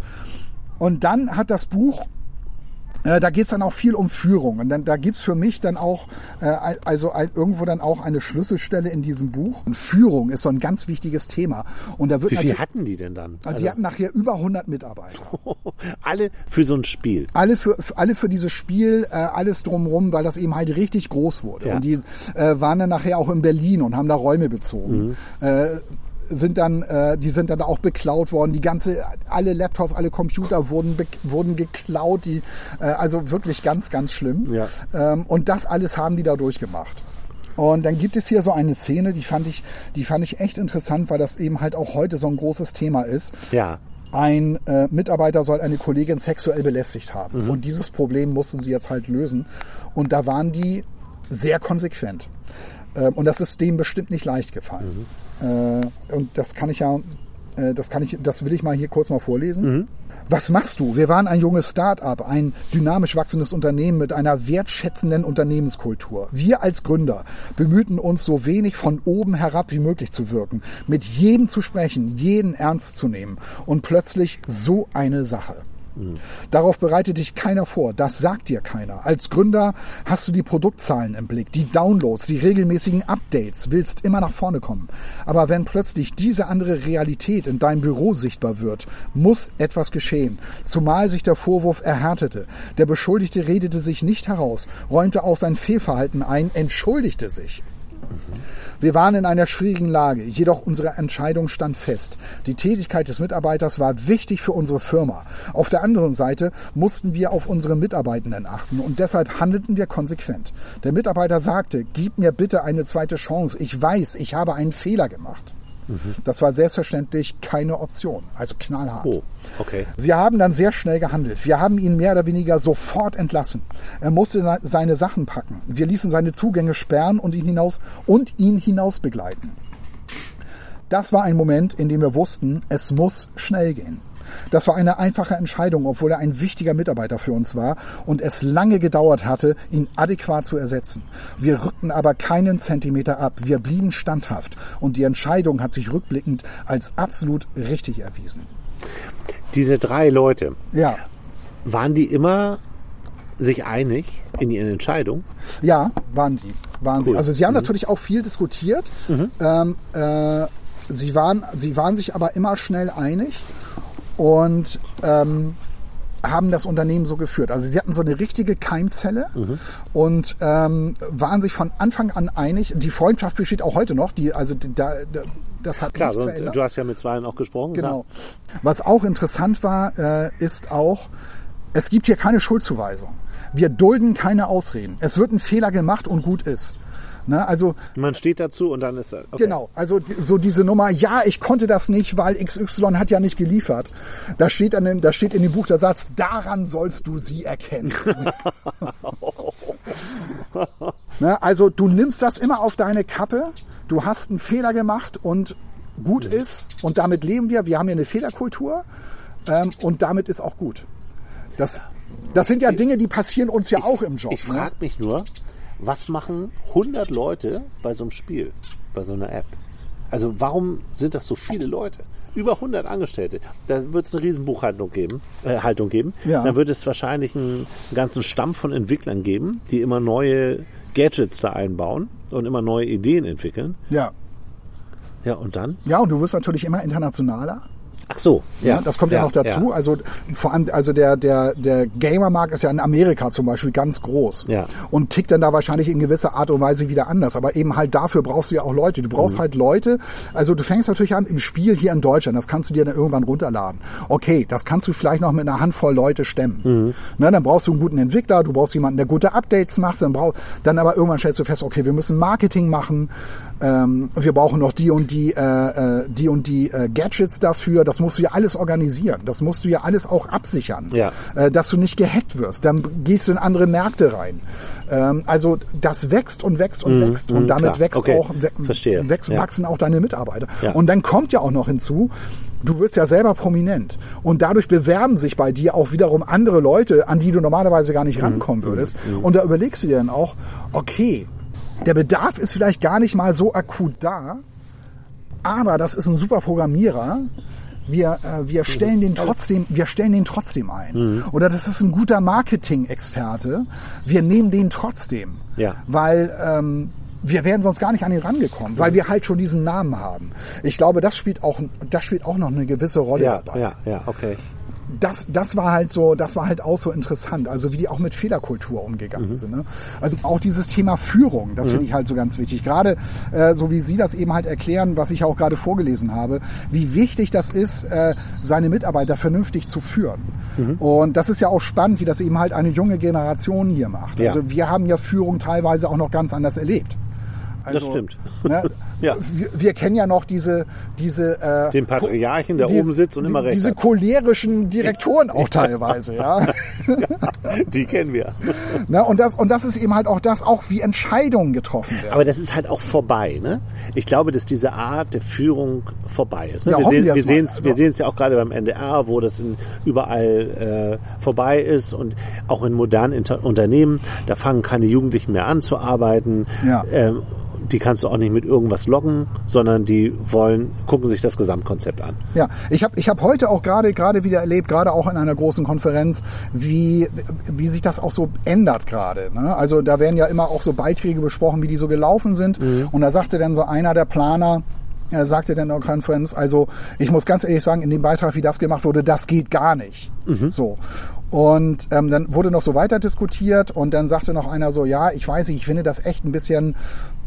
Und dann hat das Buch äh, da geht's dann auch viel um Führung. Und dann, da gibt's für mich dann auch, äh, also ein, irgendwo dann auch eine Schlüsselstelle in diesem Buch. Und Führung ist so ein ganz wichtiges Thema. Und da wird Wie viel hatten die denn dann? die hatten nachher über 100 Mitarbeiter. alle für so ein Spiel. Alle für, alle für dieses Spiel, äh, alles drumrum, weil das eben halt richtig groß wurde. Ja. Und die äh, waren dann nachher auch in Berlin und haben da Räume bezogen. Äh, sind dann, äh, die sind dann auch beklaut worden. Die ganze, alle Laptops, alle Computer wurden, wurden geklaut. Die, äh, also wirklich ganz, ganz schlimm. Ja. Ähm, und das alles haben die da durchgemacht. Und dann gibt es hier so eine Szene, die fand ich, die fand ich echt interessant, weil das eben halt auch heute so ein großes Thema ist. Ja. ein äh, Mitarbeiter soll eine Kollegin sexuell belästigt haben. Und dieses Problem mussten sie jetzt halt lösen. Und da waren die sehr konsequent. Ähm, und das ist denen bestimmt nicht leicht gefallen. Äh, und das kann ich ja, äh, das kann ich, das will ich mal hier kurz mal vorlesen. Was machst du? Wir waren ein junges Start-up, ein dynamisch wachsendes Unternehmen mit einer wertschätzenden Unternehmenskultur. Wir als Gründer bemühten uns so wenig von oben herab wie möglich zu wirken, mit jedem zu sprechen, jeden ernst zu nehmen. Und plötzlich so eine Sache. Darauf bereitet dich keiner vor. Das sagt dir keiner. Als Gründer hast du die Produktzahlen im Blick, die Downloads, die regelmäßigen Updates, willst immer nach vorne kommen. Aber wenn plötzlich diese andere Realität in deinem Büro sichtbar wird, muss etwas geschehen. Zumal sich der Vorwurf erhärtete. Der Beschuldigte redete sich nicht heraus, räumte auch sein Fehlverhalten ein, entschuldigte sich. Wir waren in einer schwierigen Lage, jedoch unsere Entscheidung stand fest. Die Tätigkeit des Mitarbeiters war wichtig für unsere Firma. Auf der anderen Seite mussten wir auf unsere Mitarbeitenden achten und deshalb handelten wir konsequent. Der Mitarbeiter sagte, gib mir bitte eine zweite Chance. Ich weiß, ich habe einen Fehler gemacht. Das war selbstverständlich keine Option, also knallhart. Oh, okay. Wir haben dann sehr schnell gehandelt. Wir haben ihn mehr oder weniger sofort entlassen. Er musste se- seine Sachen packen. Wir ließen seine Zugänge sperren und ihn hinaus und ihn hinaus begleiten. Das war ein Moment, in dem wir wussten, es muss schnell gehen. Das war eine einfache Entscheidung, obwohl er ein wichtiger Mitarbeiter für uns war und es lange gedauert hatte, ihn adäquat zu ersetzen. Wir rückten aber keinen Zentimeter ab. Wir blieben standhaft und die Entscheidung hat sich rückblickend als absolut richtig erwiesen. Diese drei Leute, Ja, waren die immer sich einig in ihren Entscheidungen? Ja, waren sie. Waren sie. Cool. Also sie haben natürlich auch viel diskutiert. Ähm, äh, sie, waren, sie waren sich aber immer schnell einig und ähm, haben das Unternehmen so geführt. Also sie hatten so eine richtige Keimzelle und ähm, waren sich von Anfang an einig. Die Freundschaft besteht auch heute noch. Die, also die- da, da, das hat Klar, nichts verändert. du hast ja mit zwei auch gesprochen. Genau. Was auch interessant war, äh, ist auch, es gibt hier keine Schuldzuweisung. Wir dulden keine Ausreden. Es wird ein Fehler gemacht und gut ist. Ne, also Man steht dazu und dann ist er. Okay. genau, also so diese Nummer, ja, ich konnte das nicht, weil XY hat ja nicht geliefert. Da steht, an dem, da steht in dem Buch der Satz, daran sollst du sie erkennen. ne, also du nimmst das immer auf deine Kappe, du hast einen Fehler gemacht und gut ist und damit leben wir. Wir haben hier eine Fehlerkultur ähm, und damit ist auch gut. Das, das sind ja Dinge, die passieren uns ja auch im Job. Ich ne? frage mich nur, was machen 100 Leute bei so einem Spiel, bei so einer App? Also warum sind das so viele Leute? Über 100 Angestellte. Da wird es eine riesen Buchhaltung geben, äh, Haltung geben. Ja. Dann wird es wahrscheinlich einen ganzen Stamm von Entwicklern geben, die immer neue Gadgets da einbauen und immer neue Ideen entwickeln. Ja. Ja, und dann? ja, und du wirst natürlich immer internationaler. Ach so, Ja, das kommt ja, noch dazu. ja. Also vor allem, also der der der Gamermarkt ist ja in Amerika zum Beispiel ganz groß Ja. und tickt dann da wahrscheinlich in gewisser Art und Weise wieder anders. Aber eben halt dafür brauchst du ja auch Leute. Du Mhm. brauchst halt Leute. Also du fängst natürlich an im Spiel hier in Deutschland. Das kannst du dir dann irgendwann runterladen. Okay, das kannst du vielleicht noch mit einer Handvoll Leute stemmen. Mhm. Ne, dann brauchst du einen guten Entwickler. Du brauchst jemanden, der gute Updates macht. Dann brauch, dann aber irgendwann stellst du fest, okay, wir müssen Marketing machen. Ähm, wir brauchen noch die und die, äh, äh, die und die äh, Gadgets dafür. Das musst du ja alles organisieren. Das musst du ja alles auch absichern, Ja. äh, dass du nicht gehackt wirst. Dann gehst du in andere Märkte rein. Ähm, also das wächst und wächst und wächst und mhm, damit klar. wächst Okay. auch Verstehe. wächst, Ja. wachsen auch deine Mitarbeiter. Ja. Und dann kommt ja auch noch hinzu. Du wirst ja selber prominent und dadurch bewerben sich bei dir auch wiederum andere Leute, an die du normalerweise gar Mhm. nicht rankommen würdest. Und da überlegst du dir dann auch, okay, der Bedarf ist vielleicht gar nicht mal so akut da, aber das ist ein super Programmierer. Wir, äh, wir stellen den trotzdem, wir stellen den trotzdem ein. Oder das ist ein guter Marketing-Experte. Wir nehmen den trotzdem. Ja. Weil ähm, wir wären sonst gar nicht an ihn rangekommen, weil wir halt schon diesen Namen haben. Ich glaube, das spielt auch, das spielt auch noch eine gewisse Rolle Ja, dabei ja, ja, okay. Das, das war halt so, das war halt auch so interessant, also wie die auch mit Fehlerkultur umgegangen Mhm. sind. Ne? Also auch dieses Thema Führung, das finde ich halt so ganz wichtig. Gerade äh, so wie Sie das eben halt erklären, was ich auch gerade vorgelesen habe, wie wichtig das ist, äh, seine Mitarbeiter vernünftig zu führen. Mhm. Und das ist ja auch spannend, wie das eben halt eine junge Generation hier macht. Ja. Also wir haben ja Führung teilweise auch noch ganz anders erlebt. Also, stimmt. Ne, Ja. wir, wir kennen ja noch diese, diese äh, Den Patriarchen, der diese- oben sitzt und immer die- recht Diese hat. cholerischen Direktoren auch teilweise, ja. Die kennen wir. Na, und, das, und das ist eben halt auch das, auch wie Entscheidungen getroffen werden. Aber das ist halt auch vorbei. Ne? Ich glaube, dass diese Art der Führung vorbei ist. Ne? Ja, wir sehen wir es Also- wir es ja auch gerade beim NDR, wo das in, überall äh, vorbei ist und auch in modernen Inter Unternehmen, da fangen keine Jugendlichen mehr an zu arbeiten. Ja. Ähm, die kannst du auch nicht mit irgendwas loggen, sondern die wollen, gucken sich das Gesamtkonzept an. Ja, ich habe ich hab heute auch gerade gerade wieder erlebt, gerade auch in einer großen Konferenz, wie, wie sich das auch so ändert gerade. Ne? Also da werden ja immer auch so Beiträge besprochen, wie die so gelaufen sind. Und da sagte dann so einer der Planer, er sagte dann in der Konferenz, also ich muss ganz ehrlich sagen, in dem Beitrag, wie das gemacht wurde, das geht gar nicht. So. Und ähm, dann wurde noch so weiter diskutiert und dann sagte noch einer so, ja, ich weiß nicht, ich finde das echt ein bisschen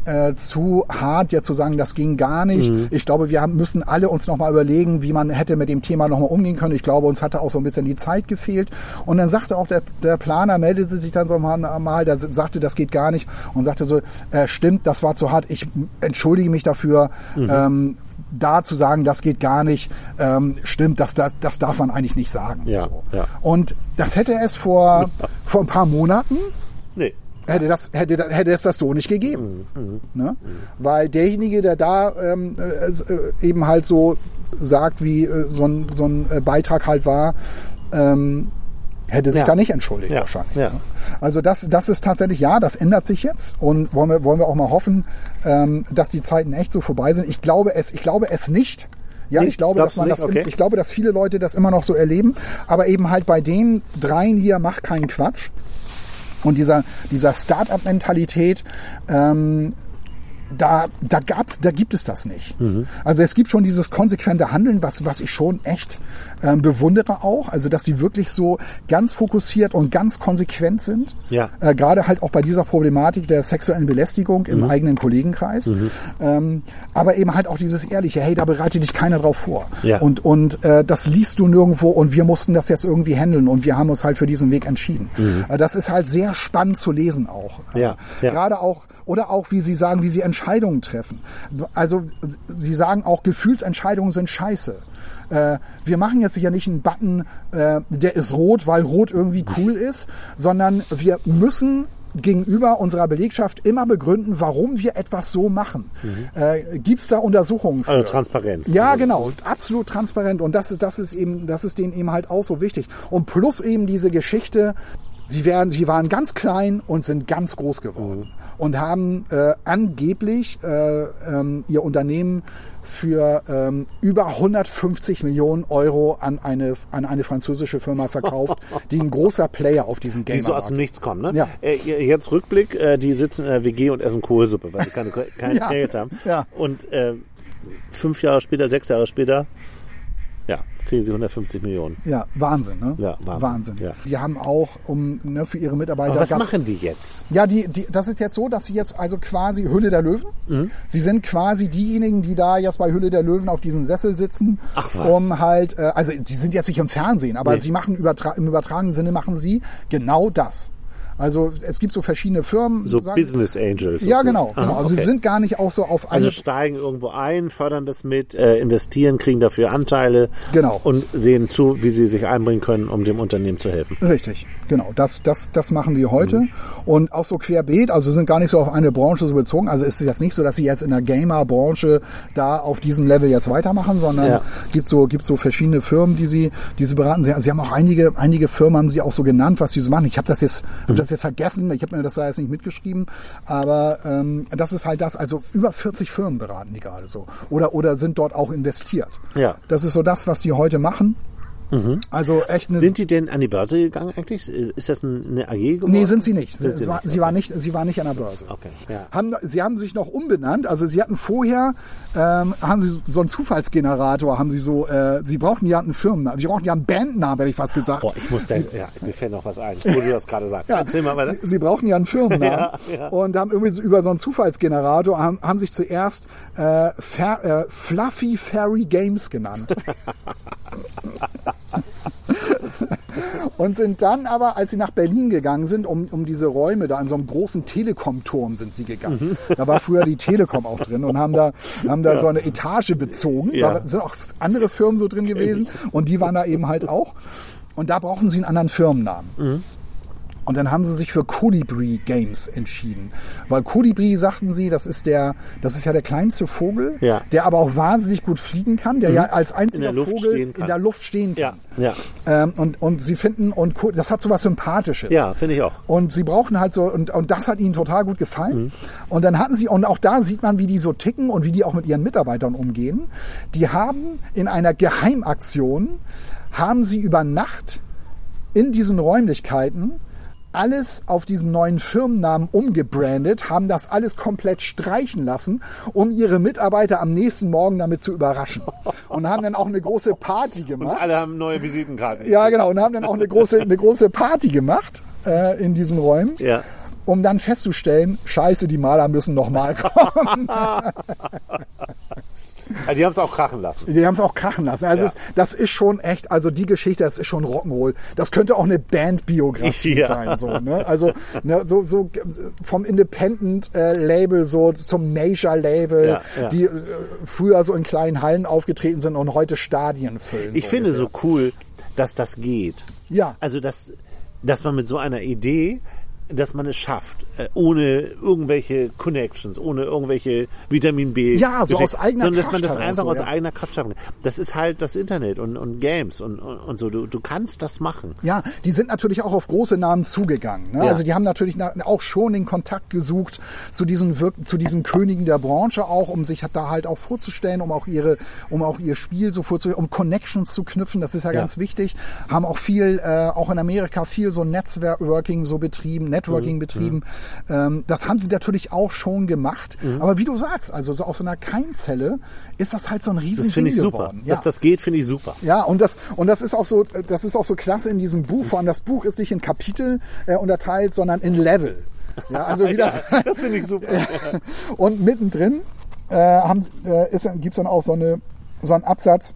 äh, zu hart, jetzt zu sagen, das ging gar nicht. Ich glaube, wir haben, müssen alle uns nochmal überlegen, wie man hätte mit dem Thema nochmal umgehen können. Ich glaube, uns hatte auch so ein bisschen die Zeit gefehlt. Und dann sagte auch der, der Planer, meldete sich dann so mal, mal der sagte, das geht gar nicht und sagte so, äh, stimmt, das war zu hart. Ich entschuldige mich dafür. Ähm, da zu sagen, das geht gar nicht, ähm, stimmt, das, das, das darf man eigentlich nicht sagen. Ja, so. ja. Und das hätte es vor, vor ein paar Monaten. Hätte, das, hätte, hätte es das so nicht gegeben. Mhm, Ne? Weil derjenige, der da ähm, äh, äh, eben halt so sagt, wie äh, so ein, so ein äh, Beitrag halt war, ähm, hätte sich Ja. da nicht entschuldigt Ja, wahrscheinlich. ja. ne? Also das, das ist tatsächlich, ja, das ändert sich jetzt und wollen wir, wollen wir auch mal hoffen, ähm, dass die Zeiten echt so vorbei sind. Ich glaube es, ich glaube es nicht. Ja, ich glaube, dass glaubst man das, Okay. ich glaube, dass viele Leute das immer noch so erleben, aber eben halt bei den dreien hier macht keinen Quatsch. Und dieser, dieser Start-up-Mentalität, ähm, da, da, gab's, da gibt es das nicht. Mhm. Also es gibt schon dieses konsequente Handeln, was, was ich schon echt ähm, bewundere auch. Also dass die wirklich so ganz fokussiert und ganz konsequent sind. Ja. Äh, Gerade halt auch bei dieser Problematik der sexuellen Belästigung Mhm. im eigenen Kollegenkreis. Ähm, aber eben halt auch dieses ehrliche, hey, da bereitet dich keiner drauf vor. Ja. Und, und äh, das liest du nirgendwo und wir mussten das jetzt irgendwie handeln und wir haben uns halt für diesen Weg entschieden. Äh, das ist halt sehr spannend zu lesen auch. Mhm. Ja, ja. Gerade auch, oder auch, wie Sie sagen, wie Sie Entscheidungen treffen. Also, Sie sagen auch, Gefühlsentscheidungen sind scheiße. Äh, wir machen jetzt sicher nicht einen Button, äh, der ist rot, weil rot irgendwie cool ist, sondern wir müssen gegenüber unserer Belegschaft immer begründen, warum wir etwas so machen. Äh, Gibt es da Untersuchungen für? Also Transparenz. Ja, genau, absolut transparent und das ist das ist eben das ist denen eben halt auch so wichtig und plus eben diese Geschichte, sie werden sie waren ganz klein und sind ganz groß geworden und haben äh, angeblich äh, ähm, ihr Unternehmen für ähm, über 150 Millionen Euro an eine an eine französische Firma verkauft, die ein großer Player auf diesem Die so aus dem Nichts kommen, ne? Ja. Äh, jetzt Rückblick, äh, die sitzen in der WG und essen Kohlsuppe, weil sie keine, kein Ja. Geld haben. Ja. Und äh, fünf Jahre später, sechs Jahre später, sie 150 Millionen. Ja, Wahnsinn, ne? Ja, Wahnsinn. Ja. Die haben auch um ne, für ihre Mitarbeiter Aber was machen die jetzt? Ja, die, die, das ist jetzt so, dass sie jetzt also quasi Hülle der Löwen. Mhm. Sie sind quasi diejenigen, die da jetzt bei Hülle der Löwen auf diesem Sessel sitzen, Ach, was. um halt, äh, also die sind jetzt nicht im Fernsehen, aber Nee. sie machen übertra im übertragenen Sinne machen sie genau das. Also es gibt so verschiedene Firmen. So sagen- Business Angels. Ja, genau. genau. Aha, Also sie okay. sind gar nicht auch so auf eine Also steigen irgendwo ein, fördern das mit, äh, investieren, kriegen dafür Anteile Genau. und sehen zu, wie sie sich einbringen können, um dem Unternehmen zu helfen. Richtig, genau. Das, das, das machen die heute. Mhm. Und auch so querbeet, also sind gar nicht so auf eine Branche so bezogen. Also ist es jetzt nicht so, dass sie jetzt in der Gamer-Branche da auf diesem Level jetzt weitermachen, sondern Ja. gibt so, gibt so verschiedene Firmen, die sie, die sie beraten. Sie, sie haben auch einige, einige Firmen haben sie auch so genannt, was sie so machen. Ich habe das jetzt, hab das jetzt vergessen. Ich habe mir das da jetzt nicht mitgeschrieben. Aber ähm, das ist halt das. Also über 40 Firmen beraten die gerade so. Oder, oder sind dort auch investiert. Ja. Das ist so das, was die heute machen. Also echt eine Sind die denn an die Börse gegangen eigentlich? Ist das ein- eine AG geworden? Nee, sind sie nicht. Sind sie, sie war, nicht, sie, war nicht sie war nicht an der Börse. Okay, ja. Haben, sie haben sich noch umbenannt. Also sie hatten vorher, ähm, haben sie so einen Zufallsgenerator, haben sie so, äh, sie brauchten ja einen Firmennamen. Sie brauchten ja einen Bandnamen, hätte ich fast gesagt. Boah, ich muss da, ja, mir fällt noch was ein, wo du das gerade sagst. Ja, Erzähl mal weiter. sie, sie brauchten ja einen Firmennamen Ja, ja. und haben irgendwie so über so einen Zufallsgenerator haben, haben sich zuerst äh, Fer, äh, Fluffy Fairy Games genannt. Und sind dann aber, als sie nach Berlin gegangen sind, um, um diese Räume da, in so einem großen Telekom-Turm sind sie gegangen. Mhm. Da war früher die Telekom auch drin und haben da, haben da so eine Etage bezogen. Ja. Da sind auch andere Firmen so drin gewesen und die waren da eben halt auch. Und da brauchen sie einen anderen Firmennamen. Mhm. Und dann haben sie sich für Colibri Games entschieden. Weil Colibri, sagten sie, das ist der, das ist ja der kleinste Vogel, Ja. der aber auch wahnsinnig gut fliegen kann, der ja als einziger Vogel in der Luft stehen Ja, kann. ja. Ähm, und, und sie finden, und das hat so was Sympathisches. Ja, finde ich auch. Und sie brauchen halt so, und, und das hat ihnen total gut gefallen. Und dann hatten sie, und auch da sieht man, wie die so ticken und wie die auch mit ihren Mitarbeitern umgehen. Die haben in einer Geheimaktion, haben sie über Nacht in diesen Räumlichkeiten alles auf diesen neuen Firmennamen umgebrandet, haben das alles komplett streichen lassen, um ihre Mitarbeiter am nächsten Morgen damit zu überraschen. Und haben dann auch eine große Party gemacht. Alle haben neue Visitenkarten. Ja, genau. Und haben dann auch eine große, eine große Party gemacht äh, in diesen Räumen, Ja. um dann festzustellen, scheiße, die Maler müssen nochmal kommen. Also die haben es auch krachen lassen. Die haben es auch krachen lassen. Also Ja. es, das ist schon echt, also die Geschichte, das ist schon Rock'n'Roll. Das könnte auch eine Bandbiografie Ja. sein. So, ne? Also ne, so, so vom Independent-Label so zum Major-Label, Ja, die äh, früher so in kleinen Hallen aufgetreten sind und heute Stadien füllen. Ich so finde ungefähr. so cool, dass das geht. Ja. Also, dass, dass man mit so einer Idee, dass man es schafft, äh, ohne irgendwelche Connections, ohne irgendwelche Vitamin B. Ja, so aus eigener Sondern dass man das heraus, einfach so, aus ja. eigener Kraft schaffen kann. Das ist halt das Internet und, und Games und, und, und so. Du, du kannst das machen. Ja, die sind natürlich auch auf große Namen zugegangen. Ne? Ja. Also die haben natürlich na- auch schon den Kontakt gesucht zu diesen Wirk zu diesen Königen der Branche auch, um sich da halt auch vorzustellen, um auch ihre, um auch ihr Spiel so vorzustellen, um Connections zu knüpfen. Das ist ja, Ja. ganz wichtig. Haben auch viel, äh, auch in Amerika viel so Networking so betrieben. Networking betrieben. Ähm, das haben sie natürlich auch schon gemacht. Mhm. Aber wie du sagst, also so aus so einer Keimzelle ist das halt so ein riesen Das finde ich super. geworden. Dass das geht, finde ich super. Ja, und das, und das ist auch so, das ist auch so klasse in diesem Buch. Vor allem das Buch ist nicht in Kapitel äh, unterteilt, sondern in Level. Ja, also wie das, Das finde ich super. und mittendrin äh, haben, äh, ist, gibt's dann auch so, eine, so einen Absatz,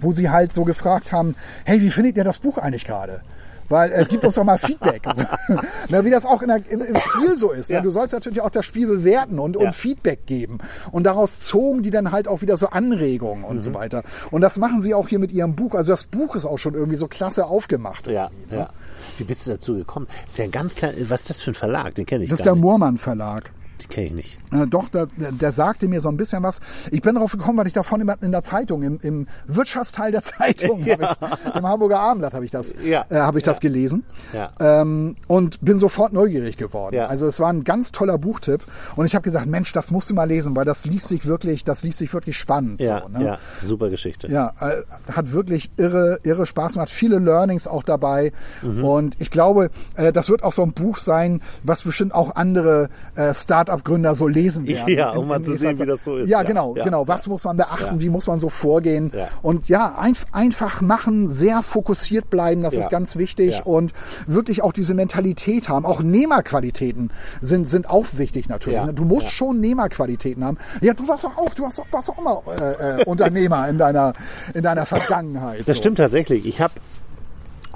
wo sie halt so gefragt haben, hey, wie findet ihr das Buch eigentlich gerade? Weil äh, gibt uns doch mal Feedback. So, Na, wie das auch in der, im, im Spiel so ist. Ne? Ja. Du sollst natürlich auch das Spiel bewerten und, Ja. und Feedback geben. Und daraus zogen die dann halt auch wieder so Anregungen und Mhm. so weiter. Und das machen sie auch hier mit ihrem Buch. Also das Buch ist auch schon irgendwie so klasse aufgemacht. Ja, ne? ja. Wie bist du dazu gekommen? Das ist ja ein ganz klein. Was ist das für ein Verlag? Den kenne ich Das ist der. Moormann Verlag. Die kenne ich nicht. Äh, doch, der, der sagte mir so ein bisschen was. Ich bin darauf gekommen, weil ich davon immer in der Zeitung, im, im Wirtschaftsteil der Zeitung, hab ich, im Hamburger Abendblatt habe ich das, Ja. äh, habe ich das gelesen Ja. ähm, und bin sofort neugierig geworden. Ja. Also es war ein ganz toller Buchtipp und ich habe gesagt, Mensch, das musst du mal lesen, weil das liest sich wirklich, das liest sich wirklich spannend. Ja, so, ne? ja, super Geschichte. Ja, äh, hat wirklich irre, irre Spaß gemacht. Viele Learnings auch dabei. Mhm. Und ich glaube, äh, das wird auch so ein Buch sein, was bestimmt auch andere äh, Start-up-Gründer so lesen werden. Ja, um mal zu sehen, wie Zeit. das so ist. Ja, genau, ja, genau. ja. Was muss man beachten? Wie muss man so vorgehen? Und ja, ein, einfach machen, sehr fokussiert bleiben, das ist ganz wichtig. Und wirklich auch diese Mentalität haben. Auch Nehmerqualitäten sind, sind auch wichtig natürlich. Du musst schon Nehmerqualitäten haben. Ja, du warst auch, du warst, doch- warst auch immer äh, äh, Unternehmer in deiner, in deiner Vergangenheit. Das so. stimmt tatsächlich. Ich habe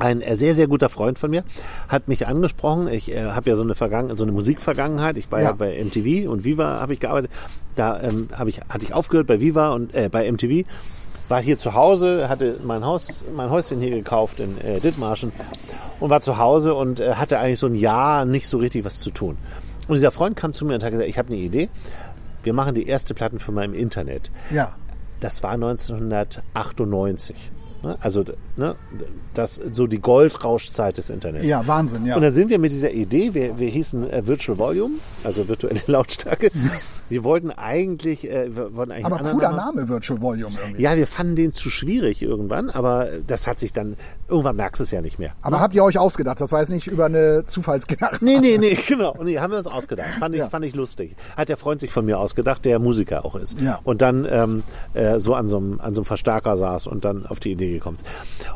ein äh, sehr, sehr guter Freund von mir hat mich angesprochen. Ich äh, habe ja so eine Vergangen so eine Musikvergangenheit. Ich war ja, Ja. bei MTV und Viva habe ich gearbeitet. Da ähm, ich hatte ich aufgehört bei Viva und äh, bei MTV. War hier zu Hause, hatte mein Haus, mein Häuschen hier gekauft in äh, Dithmarschen und war zu Hause und äh, hatte eigentlich so ein Jahr nicht so richtig was zu tun. Und dieser Freund kam zu mir und hat gesagt, ich habe eine Idee. Wir machen die erste Plattenfirma im Internet. Ja. Das war 1998. Ne? Also ne, das so die Goldrauschzeit des Internets. Ja, Wahnsinn, ja. Und da sind wir mit dieser Idee, wir, wir hießen äh, Virtual Volume, also virtuelle Lautstärke. Wir wollten eigentlich, äh, wir wollten eigentlich Aber cooler Namen. Name, Virtual Volume irgendwie. Ja, wir fanden den zu schwierig irgendwann, aber das hat sich dann, irgendwann merkst du es ja nicht mehr. Aber habt ihr euch ausgedacht? Das war jetzt nicht über eine Zufallsgeneration. Nee, nee, nee, genau. Nee, haben wir uns ausgedacht. Fand ich, Ja. fand ich lustig. Hat der Freund sich von mir ausgedacht, der Musiker auch ist. Ja. Und dann ähm, äh, so an so, einem, an so einem Verstärker saß und dann auf die Idee gekommen ist.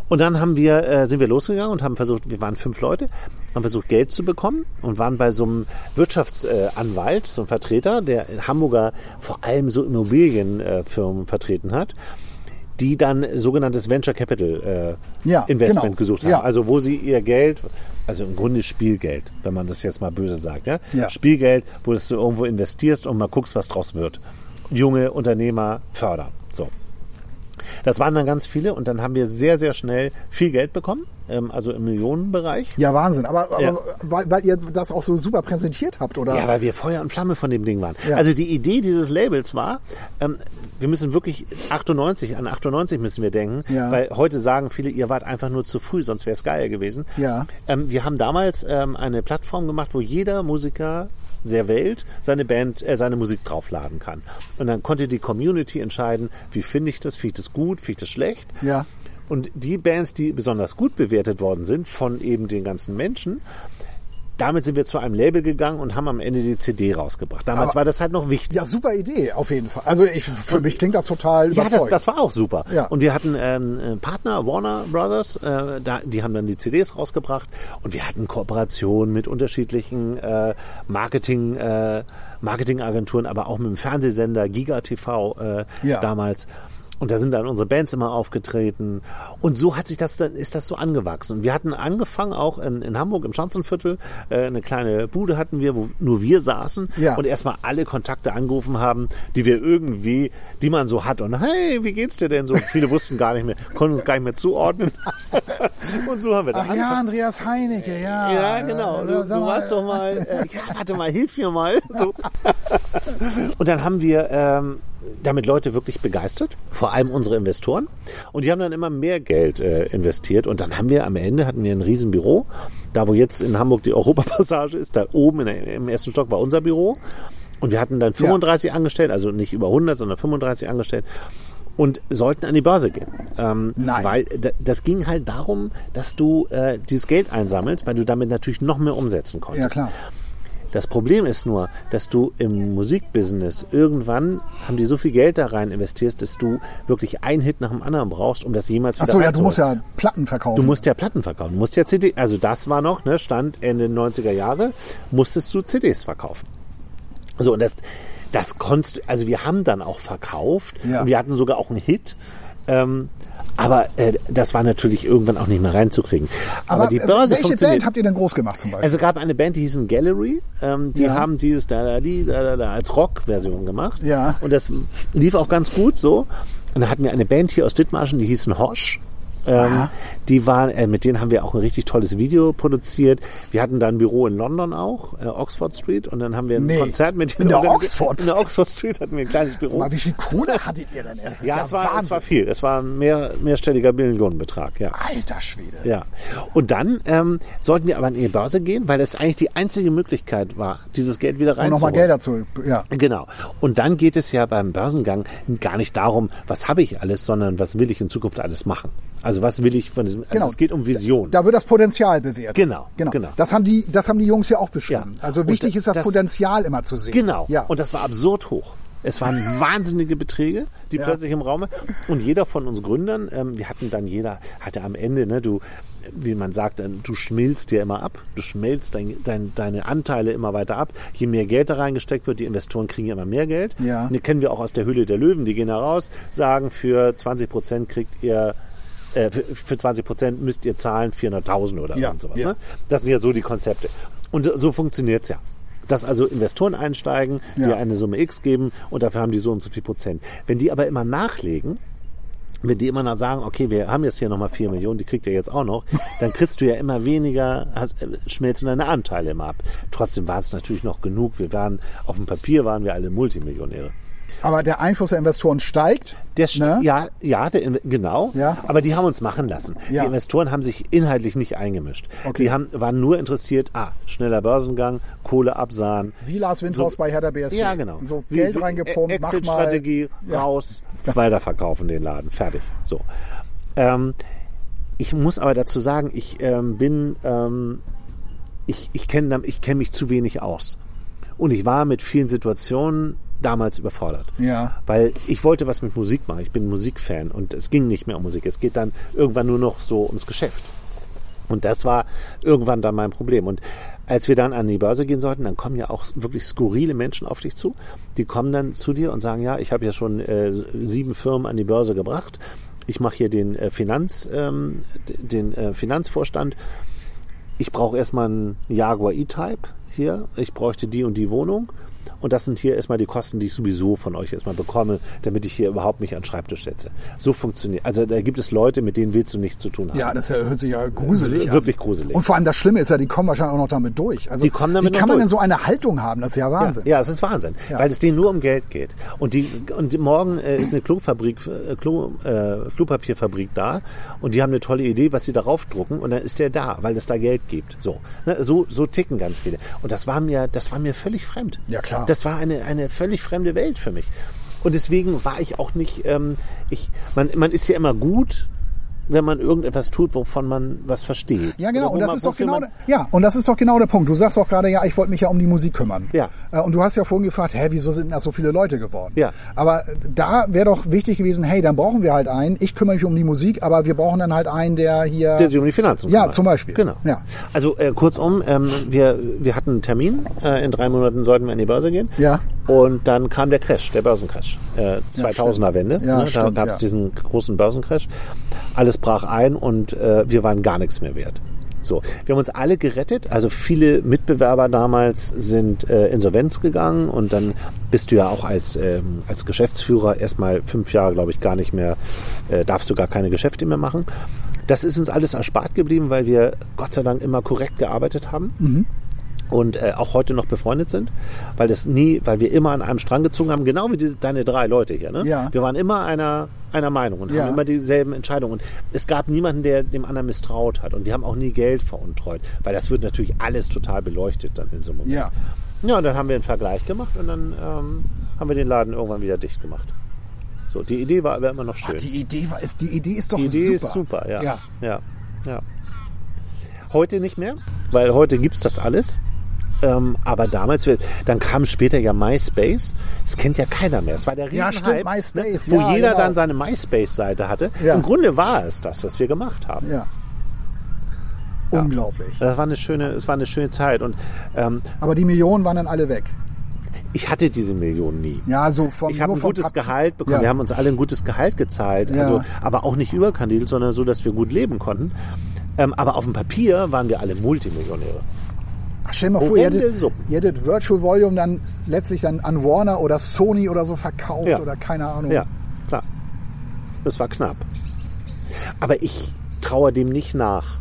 Und dann haben wir, äh, sind wir losgegangen und haben versucht, wir waren fünf Leute, haben versucht, Geld zu bekommen und waren bei so einem Wirtschaftsanwalt, so einem Vertreter, der Hamburger vor allem so Immobilienfirmen vertreten hat die dann sogenanntes Venture Capital äh, Ja, Investment genau. gesucht haben. Ja. Also wo sie ihr Geld, also im Grunde Spielgeld, wenn man das jetzt mal böse sagt, ja? Ja. Spielgeld, wo du irgendwo investierst und mal guckst, was draus wird. Junge Unternehmer fördern. Das waren dann ganz viele und dann haben wir sehr, sehr schnell viel Geld bekommen, ähm, also im Millionenbereich. Ja, Wahnsinn. Aber, aber Ja. Weil, weil ihr das auch so super präsentiert habt, oder? Ja, weil wir Feuer und Flamme von dem Ding waren. Ja. Also die Idee dieses Labels war, ähm, wir müssen wirklich 98, an 98 müssen wir denken, Ja. weil heute sagen viele, ihr wart einfach nur zu früh, sonst wäre es geil gewesen. Ja. Ähm, wir haben damals ähm, eine Plattform gemacht, wo jeder Musiker der Welt seine Band, äh, seine Musik draufladen kann. Und dann konnte die Community entscheiden, wie finde ich das, finde ich das gut, finde ich das schlecht. Ja. Und die Bands, die besonders gut bewertet worden sind von eben den ganzen Menschen, damit sind wir zu einem Label gegangen und haben am Ende die CD rausgebracht. Damals Aber- war das halt noch wichtig. Ja, super Idee, auf jeden Fall. Also ich, für mich klingt das total Ja, überzeugend. das, das war auch super. Ja. Und wir hatten ähm, einen Partner, Warner Brothers, äh, da, die haben dann die CDs rausgebracht und wir hatten Kooperationen mit unterschiedlichen äh, Marketing, äh, Marketingagenturen, aber auch mit dem Fernsehsender Giga TV äh, Ja. damals. Und da sind dann unsere Bands immer aufgetreten. Und so hat sich das dann, ist das so angewachsen. Und wir hatten angefangen auch in, in Hamburg im Schanzenviertel, äh, eine kleine Bude hatten wir, wo nur wir saßen Ja. und erstmal alle Kontakte angerufen haben, die wir irgendwie, die man so hat. Und hey, wie geht's dir denn so? Viele wussten gar nicht mehr, konnten uns gar nicht mehr zuordnen. und so haben wir da Ach ja. Andreas Heinecke, ja. Ja, genau. Du, du warst doch mal, äh, ja, warte mal, hilf mir mal. So. Und dann haben wir ähm, damit Leute wirklich begeistert, vor allem unsere Investoren. Und die haben dann immer mehr Geld äh, investiert. Und dann haben wir am Ende hatten wir ein Riesenbüro. Da, wo jetzt in Hamburg die Europapassage ist, da oben der, im ersten Stock war unser Büro. Und wir hatten dann 35 angestellt, also nicht über 100, sondern 35 angestellt. Und sollten an die Börse gehen. Ähm, Nein. Weil das ging halt darum, dass du äh, dieses Geld einsammelst, weil du damit natürlich noch mehr umsetzen konntest. Ja, klar. Das Problem ist nur, dass du im Musikbusiness irgendwann haben die so viel Geld da rein investierst, dass du wirklich einen Hit nach dem anderen brauchst, um das jemals Ach wieder so, ja, du musst ja Platten verkaufen. Du musst ja Platten verkaufen, du musst ja CD, also das war noch, ne, Stand Ende 90er Jahre, musstest du CDs verkaufen. So, und das, das konntest, also wir haben dann auch verkauft Ja. und wir hatten sogar auch einen Hit. Ähm, aber äh, das war natürlich irgendwann auch nicht mehr reinzukriegen. Aber, die äh, Börse welche. Band habt ihr denn groß gemacht zum Beispiel? Also gab eine Band, die hießen Gallery. Ähm, die Ja. haben dieses da da die da da da als Rock-Version gemacht. Ja. Und das lief auch ganz gut so. Und dann hatten wir eine Band hier aus Dithmarschen, die hießen Hosch. Ähm, die waren, äh, mit denen haben wir auch ein richtig tolles Video produziert. Wir hatten da ein Büro in London auch, äh, Oxford Street, und dann haben wir ein Nee, Konzert mit in der. Oxford In der Oxford Street hatten wir ein kleines Büro. Mal, wie viel Kohle hattet ihr denn erst? Das ja, ist es war, es war viel. Es war ein mehr, mehrstelliger Millionenbetrag, ja. Alter Schwede. Ja. Und dann ähm, sollten wir aber an die Börse gehen, weil das eigentlich die einzige Möglichkeit war, dieses Geld wieder Und reinzuholen. nochmal Geld dazu. Ja. Genau. Und dann geht es ja beim Börsengang gar nicht darum, was habe ich alles, sondern was will ich in Zukunft alles machen. Also was will ich von diesem, also Genau. es geht um Vision. Da wird das Potenzial bewertet. Genau, genau. genau. Das haben die, das haben die Jungs ja auch beschrieben. Ja. Also wichtig da- ist das, das- Potenzial immer zu sehen. Genau. Ja. Und das war absurd hoch. Es waren wahnsinnige Beträge, die Ja. plötzlich im Raum waren. Und jeder von uns Gründern, ähm, wir hatten dann jeder, hatte am Ende, ne, du, wie man sagt, dann, du schmilzt dir immer ab. Du schmelzt dein, dein, deine Anteile immer weiter ab. Je mehr Geld da reingesteckt wird, die Investoren kriegen ja immer mehr Geld. Ja. Und die kennen wir auch aus der Höhle der Löwen. Die gehen da raus, sagen, für 20 Prozent kriegt ihr äh, für, für 20 Prozent müsst ihr zahlen 400.000 oder Ja, sowas. ja. Ne? Das sind ja so die Konzepte. Und so funktioniert's ja. Dass also Investoren einsteigen, die Ja. eine Summe X geben und dafür haben die so und so viel Prozent. Wenn die aber immer nachlegen, wenn die immer noch sagen, okay, wir haben jetzt hier nochmal 4 Millionen, die kriegt ihr jetzt auch noch, dann kriegst du ja immer weniger, hast, äh, schmelzen deine Anteile immer ab. Trotzdem waren es natürlich noch genug. Wir waren, auf dem Papier waren wir alle Multimillionäre. Aber der Einfluss der Investoren steigt. Der sch- Ne? Ja, ja, der, genau. Ja. Aber die haben uns machen lassen. Ja. Die Investoren haben sich inhaltlich nicht eingemischt. Okay. Die haben, waren nur interessiert, ah, schneller Börsенgang, Kohle absahen. Wie Lars Windhaus So- bei Hertha BSC. Ja, genau. So Wie- Geld wie- reingepumpt, mach mal. Exit-Strategie, Ja. raus, weiterverkaufen den Laden, fertig. So. Ähm, ich muss aber dazu sagen, ich ähm, bin, ähm, ich, ich kenne ich kenn mich zu wenig aus. Und ich war mit vielen Situationen damals überfordert. Ja. Weil ich wollte was mit Musik machen. Ich bin Musikfan und es ging nicht mehr um Musik. Es geht dann irgendwann nur noch so ums Geschäft. Und das war irgendwann dann mein Problem. Und als wir dann an die Börse gehen sollten, dann kommen ja auch wirklich skurrile Menschen auf dich zu. Die kommen dann zu dir und sagen, ja, ich habe ja schon äh, sieben Firmen an die Börse gebracht ich mache hier den äh, Finanz, ähm, den äh, Finanzvorstand. Ich brauche erstmal einen Jaguar E-Type hier. Ich bräuchte die und die Wohnung. Und das sind hier erstmal die Kosten, die ich sowieso von euch erstmal bekomme, damit ich hier überhaupt mich an den Schreibtisch setze. So funktioniert. Also da gibt es Leute, mit denen willst du nichts zu tun haben. Ja, das hört sich ja gruselig an. Wirklich gruselig. Und vor allem das Schlimme ist ja, die kommen wahrscheinlich auch noch damit durch. Also Die kommen damit wie kann man durch. denn so eine Haltung haben? Das ist ja Wahnsinn. Ja, es ist Wahnsinn, Ja. weil es denen nur um Geld geht. Und die und morgen äh, ist eine Klofabrik, äh, Klo, äh, Klopapierfabrik da und die haben eine tolle Idee, was sie darauf drucken und dann ist der da, weil es da Geld gibt. So, ne, so so ticken ganz viele. Und das war mir, das war mir völlig fremd. Ja, klar. Das war eine eine völlig fremde Welt für mich. Und deswegen war ich auch nicht, ähm, ich, man, man ist ja immer gut, wenn man irgendetwas tut, wovon man was versteht. Ja, genau. Und das man- ist doch genau, ja, und das ist doch genau der Punkt. Du sagst auch gerade, ja, ich wollte mich ja um die Musik kümmern. Ja. Äh, Und du hast ja vorhin gefragt, hä, wieso sind da so viele Leute geworden? Ja. Aber äh, da wäre doch wichtig gewesen, hey, dann brauchen wir halt einen. Ich kümmere mich um die Musik, aber wir brauchen dann halt einen, der hier. Der sich um die Finanzen Ja, kümmert. zum Beispiel. Genau. Ja. Also äh, kurzum, ähm, wir, wir hatten einen Termin. Äh, in drei Monaten sollten wir an die Börse gehen. Ja. Und dann kam der Crash, der Börsencrash. Äh, 2000er Wende. Ja, ne? Da gab es ja. diesen großen Börsencrash. Alles brach ein und äh, wir waren gar nichts mehr wert. So, wir haben uns alle gerettet. Also viele Mitbewerber damals sind äh, insolvenz gegangen und dann bist du ja auch als, ähm, als Geschäftsführer erstmal fünf Jahre, glaube ich, gar nicht mehr, äh, darfst du gar keine Geschäfte mehr machen. Das ist uns alles erspart geblieben, weil wir Gott sei Dank immer korrekt gearbeitet haben und äh, auch heute noch befreundet sind, weil das nie, weil wir immer an einem Strang gezogen haben, genau wie diese, deine drei Leute hier. Ne? Ja. Wir waren immer einer, einer Meinung und Ja. haben immer dieselben Entscheidungen. Und es gab niemanden, der dem anderen misstraut hat. Und wir haben auch nie Geld veruntreut, weil das wird natürlich alles total beleuchtet dann in so einem Moment. Ja. Ja, und dann haben wir einen Vergleich gemacht und dann ähm, haben wir den Laden irgendwann wieder dicht gemacht. So, die Idee war aber immer noch schön. Die Idee war, ist, die Idee ist doch Die Idee super. ist super, ja. Ja. ja. ja. Heute nicht mehr, weil heute gibt's das alles. Ähm, aber damals, dann kam später ja MySpace. Das kennt ja keiner mehr. Es war der Ja, Riesenhype, stimmt, MySpace, ne, wo ja, jeder genau. dann seine MySpace-Seite hatte. Ja. Im Grunde war es das, was wir gemacht haben. Ja. Unglaublich. Das war eine schöne, es war eine schöne Zeit. Und ähm, Aber die Millionen waren dann alle weg. ich hatte diese Millionen nie. Ja, so vom Ich habe ein gutes Papier. Gehalt bekommen. Ja. Wir haben uns alle ein gutes Gehalt gezahlt. Ja. Also, aber auch nicht überkandidelt, sondern so, dass wir gut leben konnten. Ähm, aber auf dem Papier waren wir alle Multimillionäre. Ach, stell dir mal vor, ihr hättet, ihr hättet Virtual Volume dann letztlich dann an Warner oder Sony oder so verkauft Ja. oder keine Ahnung. Ja, klar. Das war knapp. Aber ich traue dem nicht nach.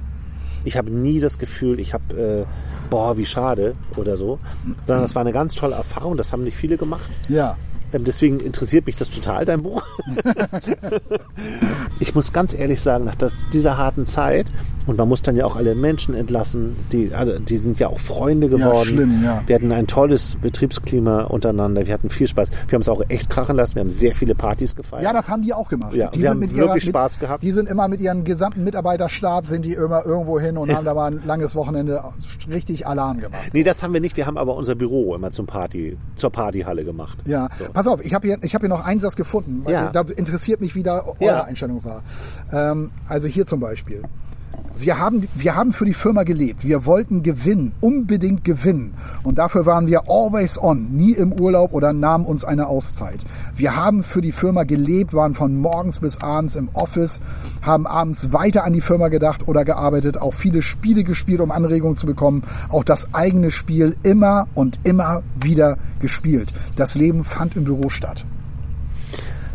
Ich habe nie das Gefühl, ich habe, äh, boah, wie schade oder so. Sondern das war eine ganz tolle Erfahrung. Das haben nicht viele gemacht. ja. Ähm, Deswegen interessiert mich das total, dein Buch. ich muss ganz ehrlich sagen, nach das, dieser harten Zeit, und man muss dann ja auch alle Menschen entlassen, die, also, die sind ja auch Freunde geworden. schlimm, ja. Wir hatten ein tolles Betriebsklima untereinander, wir hatten viel Spaß. Wir haben es auch echt krachen lassen, wir haben sehr viele Partys gefeiert. Ja, das haben die auch gemacht. Ja, die wir haben mit wirklich mit, Spaß gehabt. Die sind immer mit ihrem gesamten Mitarbeiterstab, sind die immer irgendwo hin und haben da mal ein langes Wochenende richtig Alarm gemacht. Nee, das haben wir nicht. Wir haben aber unser Büro immer zum Party, zur Partyhalle gemacht. Ja, So. pass auf, ich habe hier, ich hab hier noch einen Satz gefunden. Weil Ja. Da interessiert mich, wie da eure Ja. Einstellung war. Ähm, also hier zum Beispiel. Wir haben, wir haben für die Firma gelebt. Wir wollten gewinnen, unbedingt gewinnen. Und dafür waren wir always on, nie im Urlaub oder nahmen uns eine Auszeit. Wir haben für die Firma gelebt, waren von morgens bis abends im Office, haben abends weiter an die Firma gedacht oder gearbeitet, auch viele Spiele gespielt, um Anregungen zu bekommen, auch das eigene Spiel immer und immer wieder gespielt. Das Leben fand im Büro statt.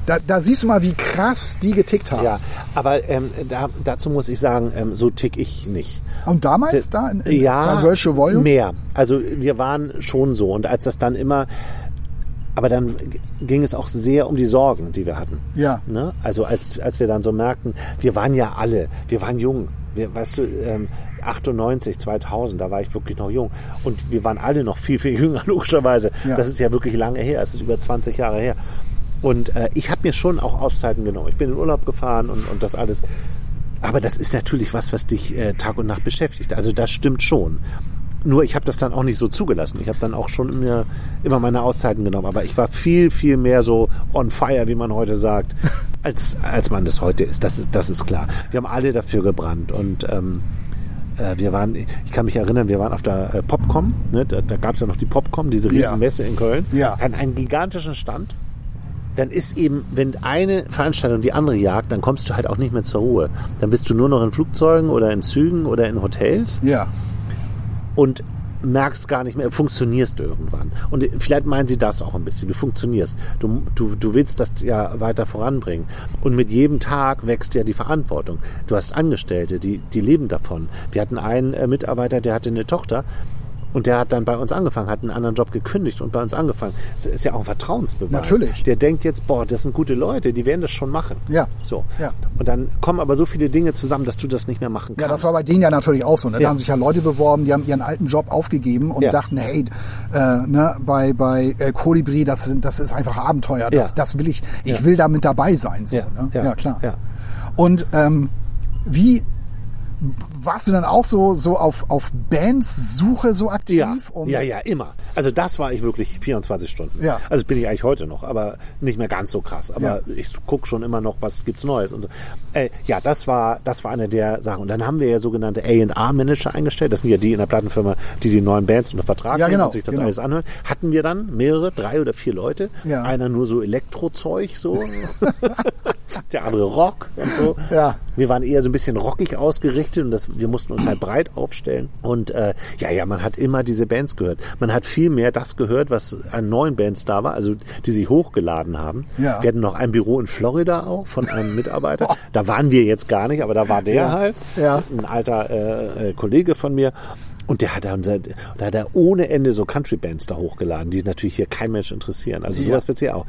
Da, da siehst du mal, wie krass die getickt haben. Ja, aber ähm, da, dazu muss ich sagen, ähm, so tick ich nicht. Und damals da in, in ja, Virtual Volume? mehr. Also wir waren schon so. Und als das dann immer, aber dann ging es auch sehr um die Sorgen, die wir hatten. Ja. Ne? Also als, als wir dann so merkten, wir waren ja alle, wir waren jung. Wir, weißt du, ähm, 98, 2000, da war ich wirklich noch jung. Und wir waren alle noch viel, viel jünger, logischerweise. Ja. Das ist ja wirklich lange her. Es ist über 20 Jahre her. Und äh, ich habe mir schon auch Auszeiten genommen. Ich bin in Urlaub gefahren und, und das alles. Aber das ist natürlich was, was dich äh, Tag und Nacht beschäftigt. Also das stimmt schon. Nur ich habe das dann auch nicht so zugelassen. Ich habe dann auch schon mir immer meine Auszeiten genommen. Aber ich war viel, viel mehr so on fire, wie man heute sagt, als, als man das heute ist. Das ist, das ist klar. Wir haben alle dafür gebrannt. Und ähm, äh, wir waren, ich kann mich erinnern, wir waren auf der äh, Popcom. Ne? Da, da gab es ja noch die Popcom, diese Ja. Riesenmesse in Köln. Ja. An einen gigantischen Stand. Dann ist eben, wenn eine Veranstaltung die andere jagt, dann kommst du halt auch nicht mehr zur Ruhe. Dann bist du nur noch in Flugzeugen oder in Zügen oder in Hotels Ja. und merkst gar nicht mehr, funktionierst irgendwann. Und vielleicht meinen sie das auch ein bisschen. Du funktionierst. Du, du, du willst das ja weiter voranbringen. Und mit jedem Tag wächst ja die Verantwortung. Du hast Angestellte, die, die leben davon. Wir hatten einen äh, Mitarbeiter, der hatte eine Tochter. Und der hat dann bei uns angefangen, hat einen anderen Job gekündigt und bei uns angefangen. Das ist ja auch ein Vertrauensbeweis. Natürlich. Der denkt jetzt, boah, das sind gute Leute, die werden das schon machen. Ja. So. Ja. Und dann kommen aber so viele Dinge zusammen, dass du das nicht mehr machen kannst. Ja, das war bei denen ja natürlich auch so. Ne? Da Ja. haben sich ja Leute beworben, die haben ihren alten Job aufgegeben und Ja. dachten, hey, äh, ne, bei, bei äh, Kolibri, das, sind, das ist einfach Abenteuer. Das, Ja. das will ich, ich will da mit dabei sein. So, Ja, ne? ja, klar. ja. Und ähm, wie warst du dann auch so, so auf, auf Bands-Suche so aktiv? Ja, um- ja, ja, immer. Also das war ich wirklich 24 Stunden. Ja. Also bin ich eigentlich heute noch, aber nicht mehr ganz so krass. Aber Ja. ich gucke schon immer noch, was gibt's Neues und so. Äh, ja, das war, das war eine der Sachen. Und dann haben wir ja sogenannte A&R-Manager eingestellt. Das sind ja die in der Plattenfirma, die die neuen Bands unter Vertrag Ja, nehmen genau, und sich das genau. alles anhören. Hatten wir dann mehrere, drei oder vier Leute. Ja. Einer nur so Elektrozeug, so. der andere Rock und so. Ja. Wir waren eher so ein bisschen rockig ausgerichtet und das, wir mussten uns halt breit aufstellen. Und äh, ja, ja, man hat immer diese Bands gehört. Man hat viel mehr das gehört, was an neuen Bands da war, also die sich hochgeladen haben. Ja. Wir hatten noch ein Büro in Florida auch von einem Mitarbeiter. Da waren wir jetzt gar nicht, aber da war der Ja. halt. Ja. Ein alter äh, äh, Kollege von mir. Und der hat dann da hat er ohne Ende so Country-Bands da hochgeladen, die natürlich hier kein Mensch interessieren. Also Ja. sowas speziell auch.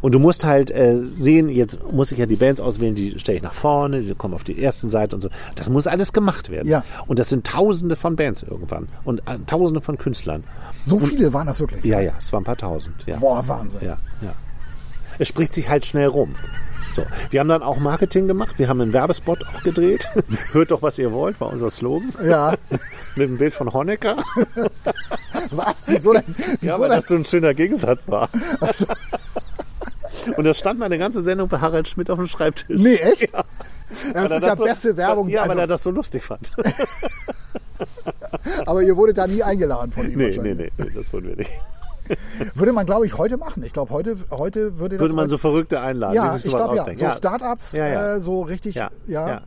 Und du musst halt äh, sehen, jetzt muss ich ja die Bands auswählen, die stelle ich nach vorne, die kommen auf die ersten Seite und so. Das muss alles gemacht werden. Ja. Und das sind tausende von Bands irgendwann. Und äh, tausende von Künstlern. So viele waren das wirklich? Ja, ja, es waren ein paar tausend. Ja. Boah, Wahnsinn. Ja, ja. Es spricht sich halt schnell rum. So. Wir haben dann auch Marketing gemacht. Wir haben einen Werbespot auch gedreht. Hört doch, was ihr wollt, war unser Slogan. Ja. Mit einem Bild von Honecker. Was? Wieso denn? Wieso Ja, weil denn? das so ein schöner Gegensatz war. Ach so. Und da stand meine ganze Sendung bei Harald Schmidt auf dem Schreibtisch. Nee, echt? Ja. Das Weil ist ja so- beste Werbung. Ja, also, weil er das so lustig fand. aber ihr wurdet da nie eingeladen von ihm. nee, nee, nee, das wurden wir nicht. Würde man, glaube ich, heute machen. Ich glaube, heute, heute würde das. Würde man heute- so Verrückte einladen, ja, die sich ich glaube ja. So Startups, Ja, ja. Äh, so richtig, ja, Ja, ja.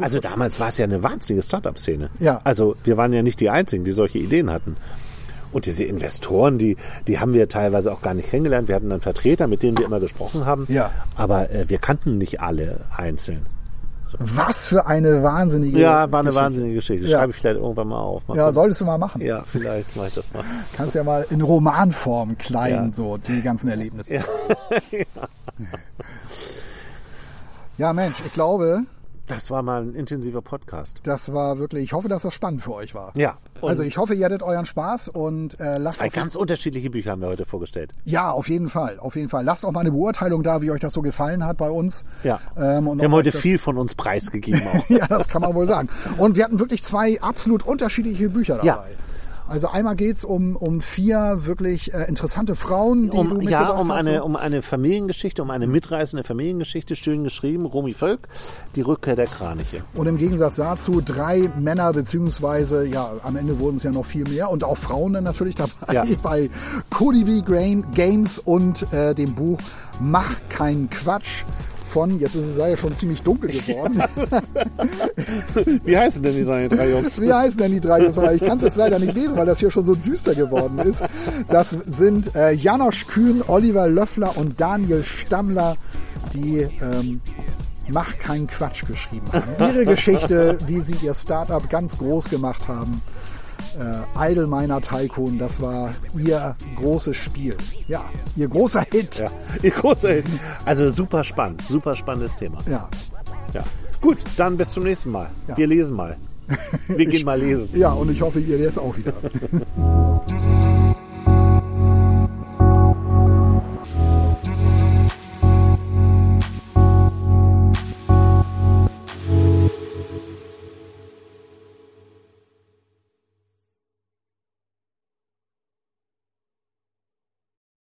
Also damals war es ja eine wahnsinnige Startup-Szene. Ja. Also wir waren ja nicht die Einzigen, die solche Ideen hatten. Und diese Investoren, die, die haben wir teilweise auch gar nicht kennengelernt. Wir hatten dann Vertreter, mit denen wir immer gesprochen haben. Ja. Aber äh, wir kannten nicht alle einzeln. Was für eine wahnsinnige. Ja, war eine Geschichte. wahnsinnige Geschichte. Ja. Schreibe ich vielleicht irgendwann mal auf. Mal Ja, gucken. solltest du mal machen. ja, vielleicht mache ich das mal. Kannst ja mal in Romanform kleiden, Ja. so die ganzen Erlebnisse. Ja. Ja, Mensch, ich glaube, Das war mal ein intensiver Podcast. das war wirklich, ich hoffe, dass das spannend für euch war. Ja. Also ich hoffe, ihr hattet euren Spaß und äh, lasst zwei ganz unterschiedliche Bücher haben wir heute vorgestellt. ja auf jeden Fall, auf jeden Fall. Lasst auch mal eine Beurteilung da, wie euch das so gefallen hat bei uns. Ja. Ähm, und wir haben heute das- viel von uns preisgegeben auch. ja, das kann man wohl sagen. Und wir hatten wirklich zwei absolut unterschiedliche Bücher dabei. Ja. Also einmal geht's um, um vier wirklich äh, interessante Frauen, die du um, mitgebracht ja, um hast. eine, um eine Familiengeschichte, um eine mitreißende Familiengeschichte, schön geschrieben, Romy Völk, die Rückkehr der Kraniche. Und im Gegensatz dazu drei Männer, beziehungsweise, ja, am Ende wurden es ja noch viel mehr und auch Frauen dann natürlich dabei Ja. bei Cody B. Grain Games und äh, dem Buch Mach keinen Quatsch von, jetzt ist es ja schon ziemlich dunkel geworden. Wie heißen denn die drei Jungs? Wie heißen denn die drei Jungs? Aber ich kann es jetzt leider nicht lesen, weil das hier schon so düster geworden ist. Das sind äh, Janosch Kühn, Oliver Löffler und Daniel Stammler, die ähm, Mach keinen Quatsch geschrieben haben. Ihre Geschichte, wie sie ihr Startup ganz groß gemacht haben. Äh, Idle Miner Tycoon, das war ihr großes Spiel. Ja, ihr großer Hit. Ja, ihr großer Hit. Also super spannend, super spannendes Thema. Ja, Ja. Gut, dann bis zum nächsten Mal. Ja. Wir lesen mal. Wir gehen mal lesen. ja und ich hoffe, ihr jetzt auch wieder.